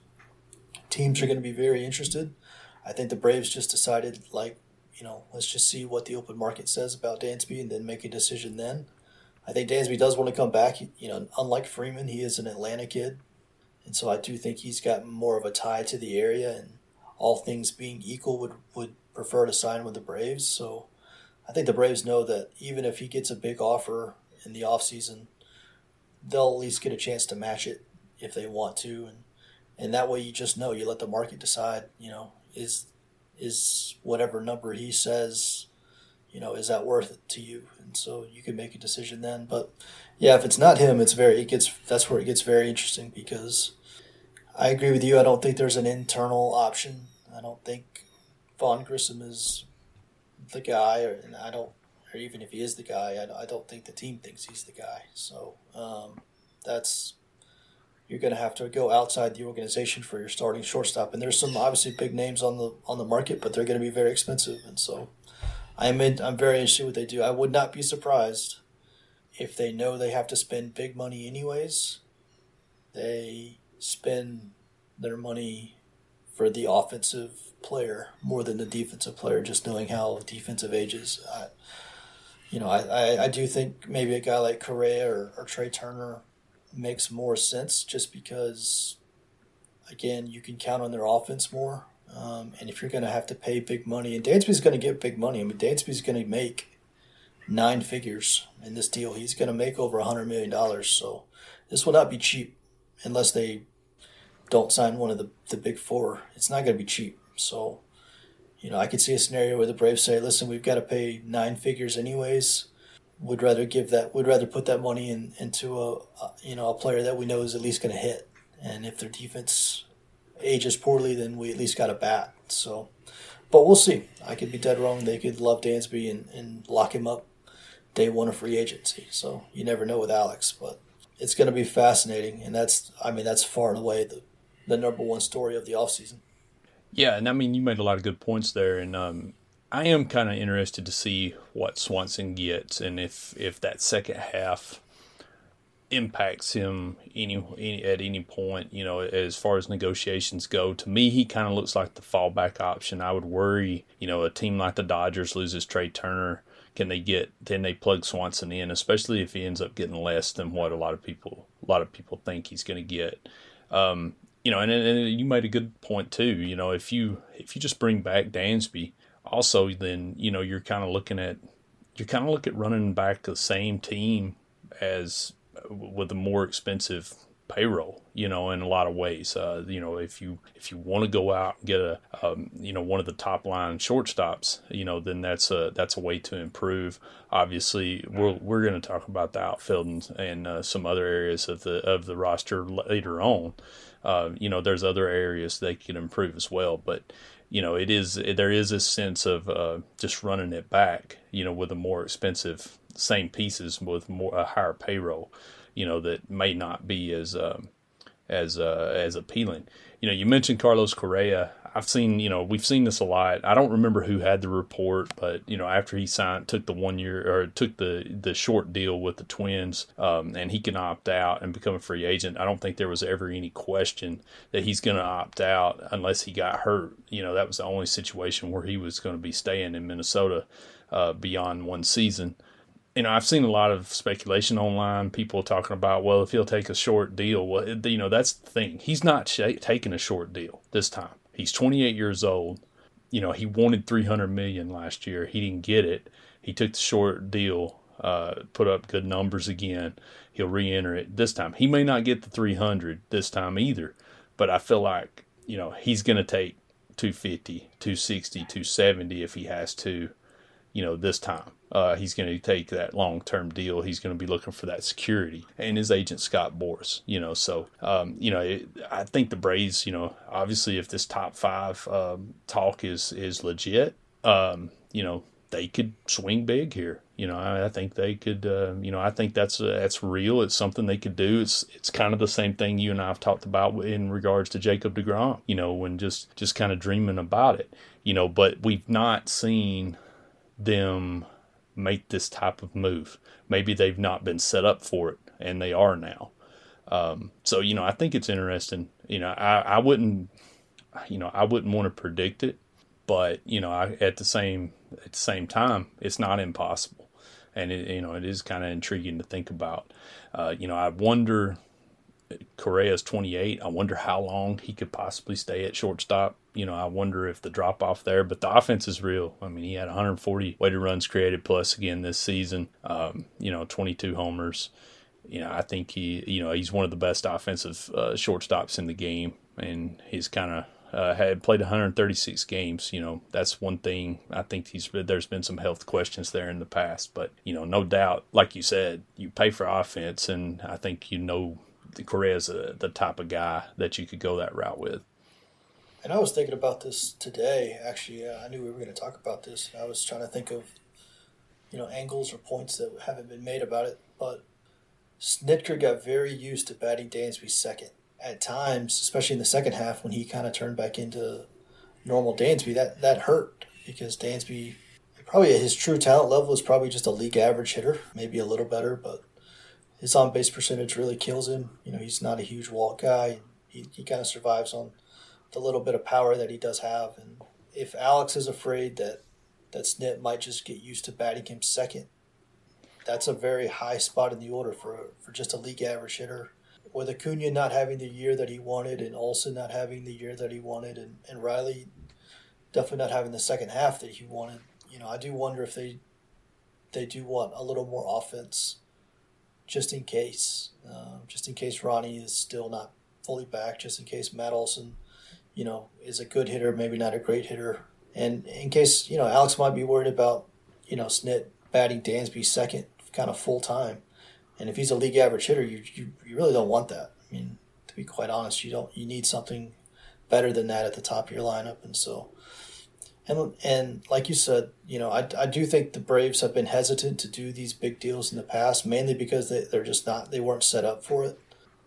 teams are going to be very interested I think the Braves just decided, like, you know, let's just see what the open market says about Dansby and then make a decision then. I think Dansby does want to come back. You know, unlike Freeman, he is an Atlanta kid. And so I do think he's got more of a tie to the area and all things being equal would, would prefer to sign with the Braves. So I think the Braves know that even if he gets a big offer in the offseason, they'll at least get a chance to match it if they want to. And, and that way you just know, you let the market decide, you know, is is whatever number he says, you know, is that worth it to you? And so you can make a decision then. But yeah, if it's not him, it's very it gets that's where it gets very interesting because I agree with you. I don't think there's an internal option. I don't think Vaughn Grissom is the guy, or, and I don't, or even if he is the guy, I, I don't think the team thinks he's the guy. So um, that's you're going to have to go outside the organization for your starting shortstop. And there's some obviously big names on the on the market, but they're going to be very expensive. And so I'm in, I'm very interested in what they do. I would not be surprised if they know they have to spend big money anyways. They spend their money for the offensive player more than the defensive player, just knowing how defensive ages. I, you know, I, I, I do think maybe a guy like Correa or, or Trea Turner makes more sense just because, again, you can count on their offense more. Um, and if you're going to have to pay big money, and Dansby's going to get big money. I mean, Dansby's going to make nine figures in this deal. He's going to make over a $100 million. So this will not be cheap unless they don't sign one of the, the big four. It's not going to be cheap. So, you know, I could see a scenario where the Braves say, listen, we've got to pay nine figures anyways would rather give that would rather put that money in, into a, a you know a player that we know is at least going to hit. And if their defense ages poorly then we at least got a bat. So but we'll see. I could be dead wrong. They could love dansby and, and lock him up day one of free agency. So you never know with alex but it's going to be fascinating. And that's i mean that's far and away the, the number one story of the offseason. Yeah and i mean you made a lot of good points there. And um, I am kind of interested to see what Swanson gets and if if that second half impacts him any, any at any point. You know, as far as negotiations go, to me he kind of looks like the fallback option. I would worry. You know, a team like the Dodgers loses Trea Turner. Can they get? Can they plug Swanson in? Especially if he ends up getting less than what a lot of people a lot of people think he's going to get. Um, you know, and, and you made a good point too. You know, if you if you just bring back Dansby also then you know you're kind of looking at you're kind of looking at running back the same team as with a more expensive payroll you know in a lot of ways. Uh, you know if you if you want to go out and get a um, you know one of the top line shortstops you know then that's a that's a way to improve. Obviously we're, we're going to talk about the outfield and, and uh, some other areas of the of the roster later on. Uh, you know there's other areas they can improve as well but you know, it is there is a sense of uh, just running it back, you know, with a more expensive same pieces with more a higher payroll, you know, that may not be as um, as uh, as appealing. You know, you mentioned Carlos Correa. I've seen, you know, we've seen this a lot. I don't remember who had the report, but you know, after he signed, took the one year or took the the short deal with the Twins, um, and he can opt out and become a free agent. I don't think there was ever any question that he's going to opt out unless he got hurt. You know, that was the only situation where he was going to be staying in Minnesota uh, beyond one season you know, I've seen a lot of speculation online. People talking about, well, if he'll take a short deal, well, you know, that's the thing. He's not sh- taking a short deal this time. He's 28 years old. You know, he wanted 300 million last year. He didn't get it. He took the short deal, uh, put up good numbers again. He'll re-enter it this time. He may not get the 300 this time either, but I feel like you know he's going to take 250, 260, 270 if he has to you know, this time. Uh, he's going to take that long term deal. He's going to be looking for that security. And his agent, Scott Boras, you know, so, um, you know, it, I think the Braves, you know, obviously if this top five um, talk is, is legit, um, you know, they could swing big here. You know, I, I think they could. Uh, you know, I think that's uh, that's real. It's something they could do. It's it's kind of the same thing you and I have talked about in regards to Jacob deGrom. You know, when just just kind of dreaming about it. You know, but we've not seen them make this type of move. Maybe they've not been set up for it, and they are now. Um, so you know, I think it's interesting. You know, I, I wouldn't, you know, I wouldn't want to predict it, but you know, I, at the same at the same time, it's not impossible, and it, you know, it is kind of intriguing to think about. Uh, you know, I wonder. Correa's 28. I wonder how long he could possibly stay at shortstop you know, I wonder if the drop off there, but the offense is real. I mean, he had 140 weighted runs created plus again this season. Um, you know, 22 homers. You know, I think he, you know, he's one of the best offensive uh, shortstops in the game, and he's kind of uh, had played 136 games. You know, that's one thing. I think he's there's been some health questions there in the past, but you know, no doubt, like you said, you pay for offense, and I think you know Correa's a, the type of guy that you could go that route with. And I was thinking about this today. Actually, uh, I knew we were going to talk about this. I was trying to think of, you know, angles or points that haven't been made about it. But Snitker got very used to batting Dansby second. At times, especially in the second half, when he kind of turned back into normal Dansby, that that hurt because Dansby, probably his true talent level, is probably just a league average hitter, maybe a little better, but his on base percentage really kills him. You know, he's not a huge walk guy. He, he kind of survives on the little bit of power that he does have. And if Alex is afraid that that Snit might just get used to batting him second, that's a very high spot in the order for for just a league average hitter. With Acuna not having the year that he wanted, and Olson not having the year that he wanted, and, and Riley definitely not having the second half that he wanted, you know, I do wonder if they they do want a little more offense, just in case, uh, just in case Ronnie is still not fully back, just in case Matt Olson you know, is a good hitter, maybe not a great hitter. And in case, you know, Alex might be worried about, you know, Snit batting Dansby second kind of full time. And if he's a league average hitter, you, you, you really don't want that. I mean, to be quite honest, you don't, you need something better than that at the top of your lineup. And so, and, and like you said, you know, I, I do think the Braves have been hesitant to do these big deals in the past, mainly because they, they're just not, they weren't set up for it.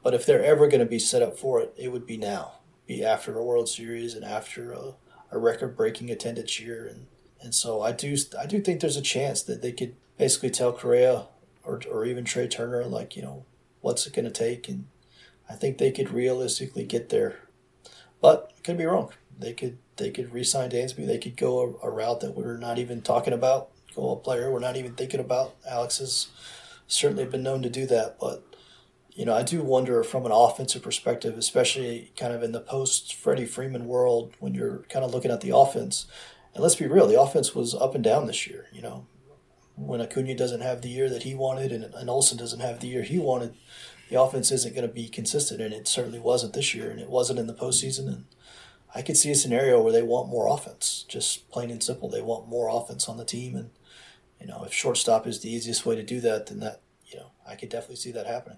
But if they're ever going to be set up for it, it would be now be after a World Series and after a, a record-breaking attendance year, and and so I do I do think there's a chance that they could basically tell Correa or or even Trea Turner like you know what's it going to take, and I think they could realistically get there, but could be wrong. They could they could re-sign Dansby. They could go a, a route that we're not even talking about. Go a player we're not even thinking about. Alex has certainly been known to do that, but you know, I do wonder from an offensive perspective, especially kind of in the post Freddie Freeman world, when you're kind of looking at the offense. And let's be real, the offense was up and down this year. You know, when Acuna doesn't have the year that he wanted and, and Olson doesn't have the year he wanted, the offense isn't going to be consistent. And it certainly wasn't this year, and it wasn't in the postseason. And I could see a scenario where they want more offense, just plain and simple. They want more offense on the team. And, you know, if shortstop is the easiest way to do that, then that, you know, I could definitely see that happening.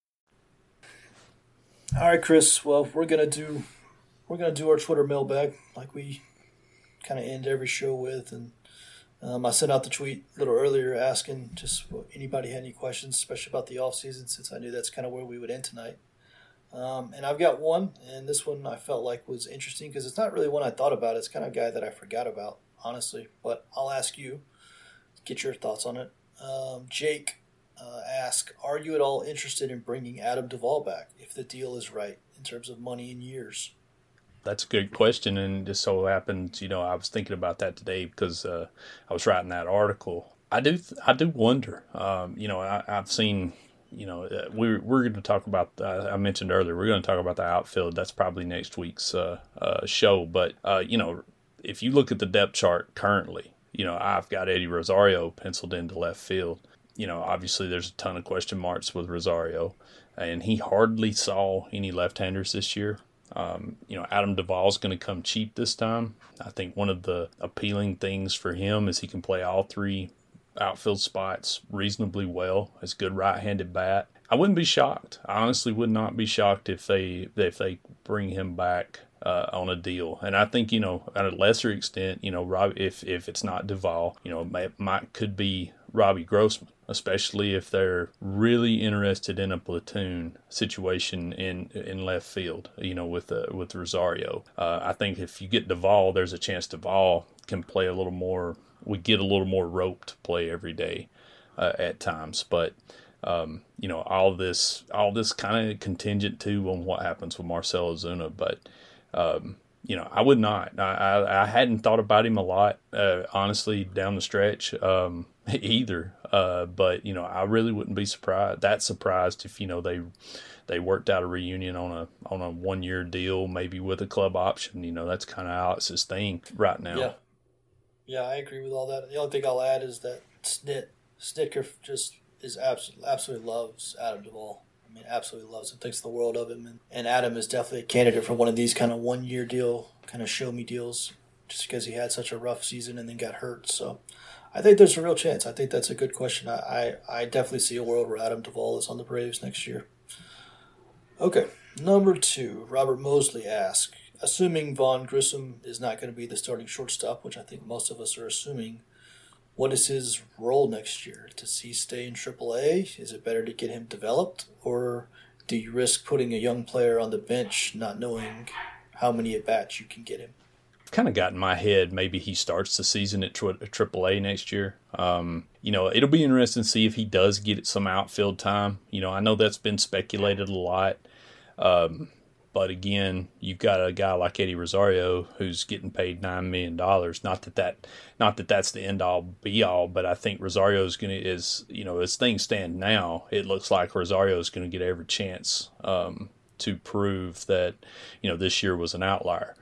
All right, Kris. Well, we're gonna do we're gonna do our Twitter mailbag like we kind of end every show with, and um, I sent out the tweet a little earlier asking just anybody had any questions, especially about the off season, since I knew that's kind of where we would end tonight. Um, and I've got one, and this one I felt like was interesting because it's not really one I thought about. It's kind of a guy that I forgot about, honestly. But I'll ask you, get your thoughts on it. Um, Jake uh, ask, are you at all interested in bringing Adam Duvall back if the deal is right in terms of money and years? That's a good question, and just so happens, you know, I was thinking about that today because uh, I was writing that article. I do, I do wonder. Um, you know, I, have seen, you know, uh, we're we're going to talk about. Uh, I mentioned earlier, we're going to talk about the outfield. That's probably next week's uh, uh, show. But you know, if you look at the depth chart currently, you know, I've got Eddie Rosario penciled into left field you know, obviously there's a ton of question marks with Rosario, and he hardly saw any left-handers this year. Um, you know, Adam Duvall's going to come cheap this time. I think one of the appealing things for him is he can play all three outfield spots reasonably well. As good right-handed bat. I wouldn't be shocked. I honestly would not be shocked if they if they bring him back uh, on a deal. And I think you know, at a lesser extent, you know, Rob, if if it's not Duvall, you know, might could be Robbie Grossman especially if they're really interested in a platoon situation in in left field. You know, with uh, with Rosario, uh, I think if you get Duvall, there's a chance Duvall can play a little more. We get a little more rope to play every day uh, at times, but. Um, you know, all this, all this kind of contingent too on what happens with Marcell Ozuna, but um, you know, I would not. I, I, I, hadn't thought about him a lot, uh, honestly, down the stretch um, either. Uh, but you know, I really wouldn't be surprised. That surprised if you know they they worked out a reunion on a on a one year deal, maybe with a club option. You know, that's kind of Alex's thing right now. Yeah, yeah, I agree with all that. The only thing I'll add is that Snit Snitker just is absolutely absolutely loves Adam Duvall. I mean, absolutely loves him, thinks the world of him, and, and Adam is definitely a candidate for one of these kind of one year deal, kind of show me deals, just because he had such a rough season and then got hurt. So I think there's a real chance. I think that's a good question. I, I, I definitely see a world where Adam Duvall is on the Braves next year. Okay, number two, Robert Mosley asks, assuming Vaughn Grissom is not going to be the starting shortstop, which I think most of us are assuming, what is his role next year? Does he stay in AAA? Is it better to get him developed, or do you risk putting a young player on the bench, not knowing how many at bats you can get him? kind of got in my head maybe he starts the season at AAA next year. Um, you know, it'll be interesting to see if he does get some outfield time. You know, I know that's been speculated a lot. Um, but again, you've got a guy like Eddie Rosario who's getting paid nine million dollars. Not that that, not that that's the end all be all, but I think Rosario is going to is you know as things stand now, it looks like Rosario is going to get every chance um, to prove that you know this year was an outlier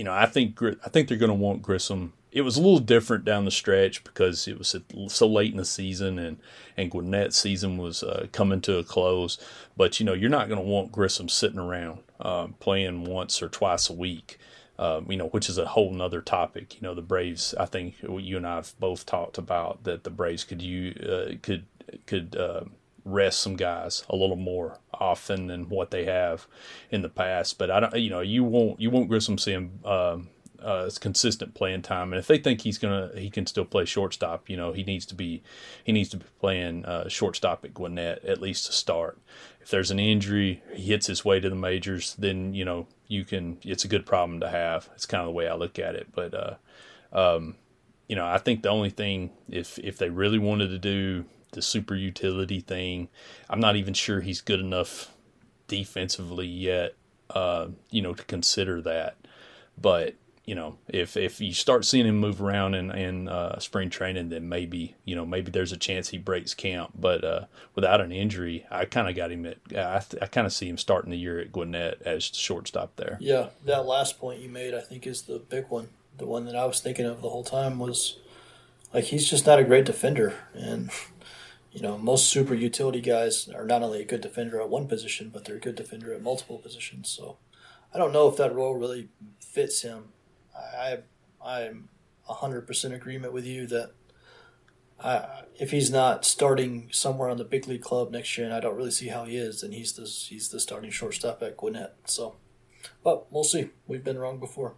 you know, I think I think they're going to want Grissom. It was a little different down the stretch because it was so late in the season and and Gwinnett's season was uh, coming to a close. But you know, you're not going to want Grissom sitting around uh, playing once or twice a week. Um, you know, which is a whole nother topic. You know, the Braves. I think you and I have both talked about that the Braves could you uh, could could uh, rest some guys a little more often than what they have in the past. But I don't, you know, you won't you won't Grissom see him um, uh, consistent playing time. And if they think he's gonna he can still play shortstop, you know, he needs to be he needs to be playing uh, shortstop at Gwinnett at least to start. If there's an injury, he hits his way to the majors, then you know you can. It's a good problem to have. It's kind of the way I look at it. But uh, um, you know, I think the only thing if if they really wanted to do the super utility thing. I'm not even sure he's good enough defensively yet, uh, you know, to consider that. But you know, if if you start seeing him move around in in uh, spring training, then maybe you know maybe there's a chance he breaks camp. But uh, without an injury, I kind of got him at I, I kind of see him starting the year at Gwinnett as shortstop there. Yeah, that last point you made, I think, is the big one. The one that I was thinking of the whole time was like he's just not a great defender, and you know most super utility guys are not only a good defender at one position, but they're a good defender at multiple positions. So I don't know if that role really fits him. I I'm hundred percent agreement with you that I, if he's not starting somewhere on the big league club next year, and I don't really see how he is, then he's the he's the starting shortstop at Gwinnett. So, but we'll see. We've been wrong before.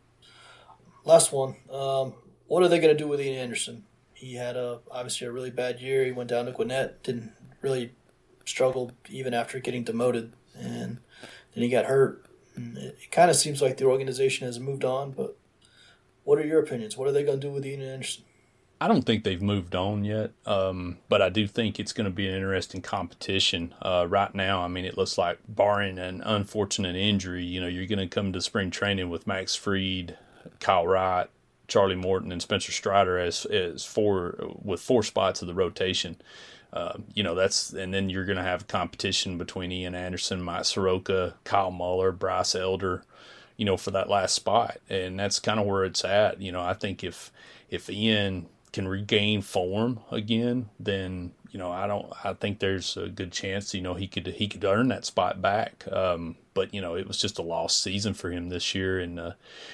Last one. Um, what are they going to do with Ian Anderson? He had a obviously a really bad year. He went down to Gwinnett, didn't really struggle even after getting demoted, and then he got hurt. And it, it kind of seems like the organization has moved on, but what are your opinions? What are they going to do with Ian Anderson? I don't think they've moved on yet, um, but I do think it's going to be an interesting competition. Uh, right now, I mean, it looks like, barring an unfortunate injury, you know, you're going to come to spring training with Max Fried, Kyle Wright, Charlie Morton, and Spencer Strider as as four with four spots of the rotation. Uh, you know, that's and then you're going to have competition between Ian Anderson, Mike Soroka, Kyle Muller, Bryce Elder you know, for that last spot. And that's kind of where it's at. You know, I think if if Ian can regain form again, then you know I don't. I think there's a good chance you know he could he could earn that spot back. Um, but you know it was just a lost season for him this year, and uh,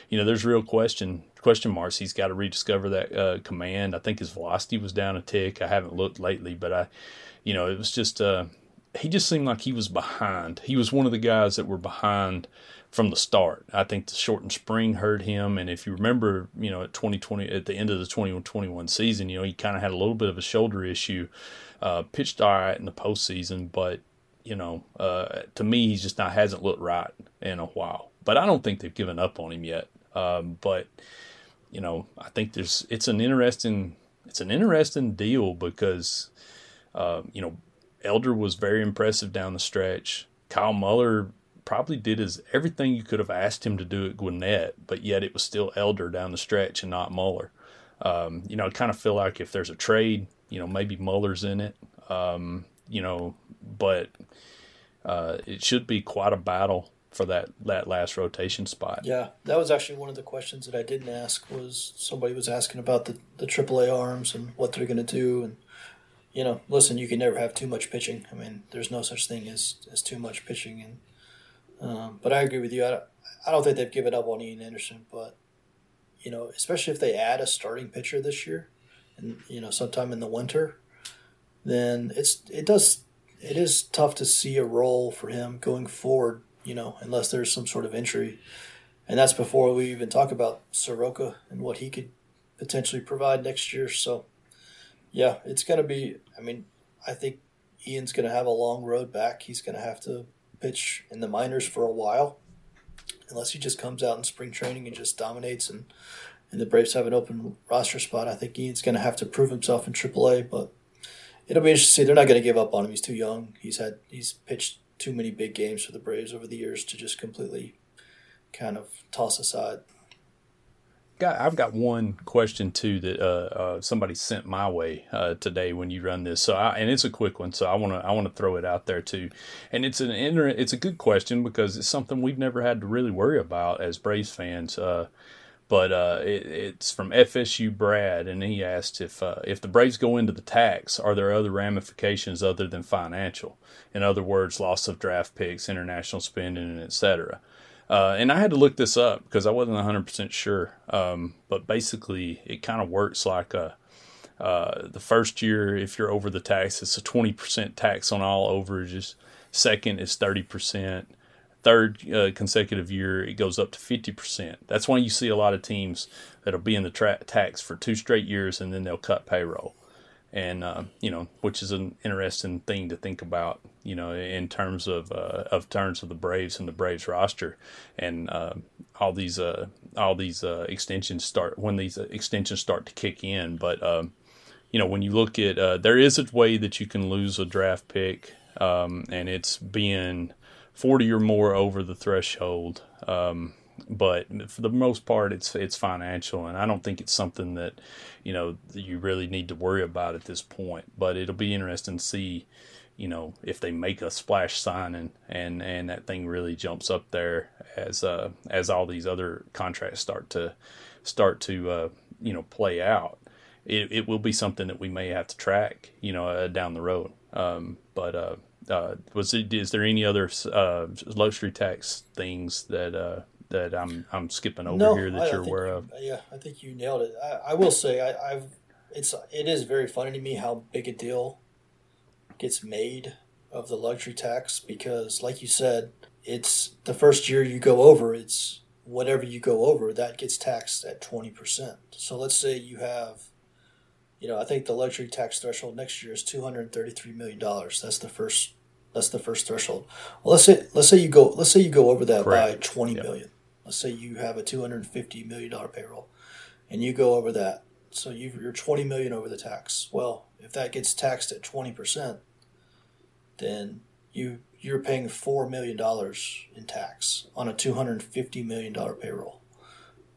you know there's real question question marks. He's got to rediscover that uh, command. I think his velocity was down a tick. I haven't looked lately, but I, you know, it was just uh, he just seemed like he was behind. He was one of the guys that were behind from the start. I think the shortened spring hurt him, and if you remember, you know, at 2020, at the end of the 2021 season, you know, he kind of had a little bit of a shoulder issue. Uh, pitched all right in the postseason, but you know, uh, to me, he's just not hasn't looked right in a while. But I don't think they've given up on him yet. Um, but you know, I think there's it's an interesting it's an interesting deal because uh, you know Elder was very impressive down the stretch. Kyle Muller probably did his everything you could have asked him to do at Gwinnett, but yet it was still Elder down the stretch and not Muller. Um, you know, I kind of feel like if there's a trade, you know, maybe Muller's in it. Um, you know, but uh, it should be quite a battle for that that last rotation spot. Yeah, that was actually one of the questions that I didn't ask. Was somebody was asking about the the AAA arms and what they're going to do, and you know, listen, you can never have too much pitching. I mean, there's no such thing as as too much pitching, and um, but I agree with you. I don't, I don't think they've given up on Ian Anderson, but you know, especially if they add a starting pitcher this year, and you know, sometime in the winter, then it's it does it is tough to see a role for him going forward. You know, unless there's some sort of injury, and that's before we even talk about Soroka and what he could potentially provide next year. So, yeah, it's to be. I mean, I think Ian's to have a long road back. He's to have to pitch in the minors for a while, unless he just comes out in spring training and just dominates and and the Braves have an open roster spot. I think Ian's going to have to prove himself in AAA, but it'll be interesting to see. They're not going to give up on him. He's too young. He's had he's pitched too many big games for the Braves over the years to just completely kind of toss aside got I've got one question too that uh, uh, somebody sent my way uh, today when you run this. So I, and it's a quick one, so I want to I want to throw it out there too. And it's an inter- it's a good question because it's something we've never had to really worry about as Braves fans. Uh, but uh, it, it's from FSU Brad, and he asked if uh, if the Braves go into the tax, are there other ramifications other than financial? In other words, loss of draft picks, international spending, and etc. Uh, and I had to look this up because I wasn't 100% sure. Um, but basically, it kind of works like a, uh, the first year, if you're over the tax, it's a 20% tax on all overages. Second is 30%. Third uh, consecutive year, it goes up to 50%. That's why you see a lot of teams that'll be in the tra- tax for two straight years and then they'll cut payroll and uh, you know, which is an interesting thing to think about, you know, in terms of uh, of terms of the Braves and the Braves roster, and uh, all these uh, all these uh, extensions start when these extensions start to kick in. But um, you know, when you look at uh, there is a way that you can lose a draft pick, um, and it's being forty or more over the threshold. Um, but for the most part, it's it's financial, and I don't think it's something that you know you really need to worry about at this point. But it'll be interesting to see, you know, if they make a splash signing and and that thing really jumps up there as uh, as all these other contracts start to start to uh, you know play out. It, it will be something that we may have to track, you know, uh, down the road. Um, but uh, uh, was it, is there any other uh, luxury tax things that uh, that I'm I'm skipping over no, here that I, you're I aware of? Yeah, I think you nailed it. I, I will say I, I've it's it is very funny to me how big a deal gets made of the luxury tax because, like you said, it's the first year you go over. It's whatever you go over that gets taxed at twenty percent. So let's say you have you know, I think the luxury tax threshold next year is two hundred thirty-three million dollars. That's the first. That's the first threshold. Well, let's say let's say you go let's say you go over that Correct. by twenty Yep. million. Let's say you have a two hundred fifty million dollar payroll, and you go over that. So you you're twenty million over the tax. Well, if that gets taxed at twenty percent, then you you're paying four million dollars in tax on a two hundred fifty million dollar payroll.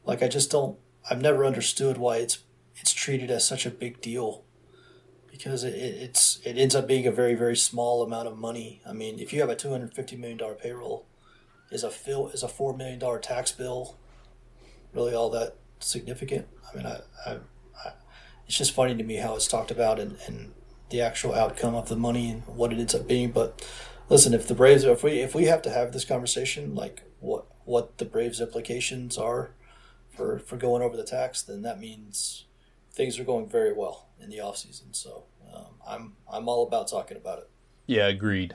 Like I just don't. I've never understood why it's it's treated as such a big deal because it, it, it's it ends up being a very very small amount of money. I mean, if you have a two hundred fifty million dollar payroll, is a fill is a four million dollar tax bill really all that significant? I mean, I, I, I it's just funny to me how it's talked about and, and the actual outcome of the money and what it ends up being. But listen, if the Braves if we if we have to have this conversation, like what what the Braves implications are for for going over the tax, then that means things are going very well in the off season. So um, I'm I'm all about talking about it. Yeah, agreed.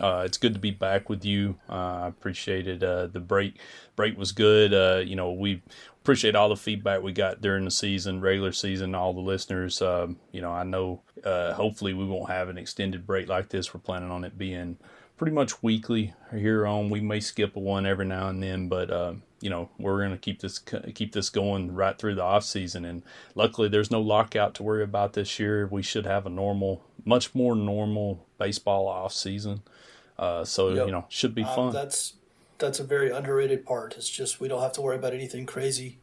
Uh, it's good to be back with you. Uh, I appreciated uh, the break. Break was good. Uh, you know, we appreciate all the feedback we got during the season, regular season, all the listeners. Um, you know, I know uh, hopefully we won't have an extended break like this. We're planning on it being pretty much weekly here on. We may skip a one every now and then, but uh, you know we're going to keep this keep this going right through the off season. And luckily, there's no lockout to worry about this year. We should have a normal, much more normal baseball off season. Uh, so Yep. you know, should be Um, fun. that's that's a very underrated part. It's just we don't have to worry about anything crazy.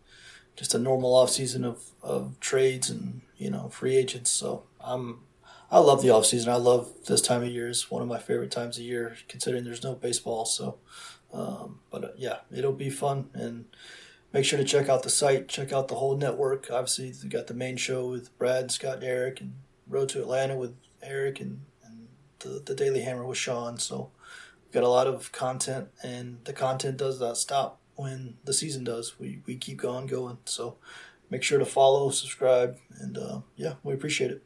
Just a normal off season of, of trades and you know free agents. So I'm I love the off season. I love this time of year. It's one of my favorite times of year, considering there's no baseball. So, um, but uh, yeah, it'll be fun and. Make sure to check out the site, check out the whole network. Obviously, we got the main show with Brad, Scott, and Eric, and Road to Atlanta with Eric, and the, the Daily Hammer with Sean. So, we've got a lot of content and the content does not stop when the season does we, we keep going going so make sure to follow subscribe and uh, yeah we appreciate it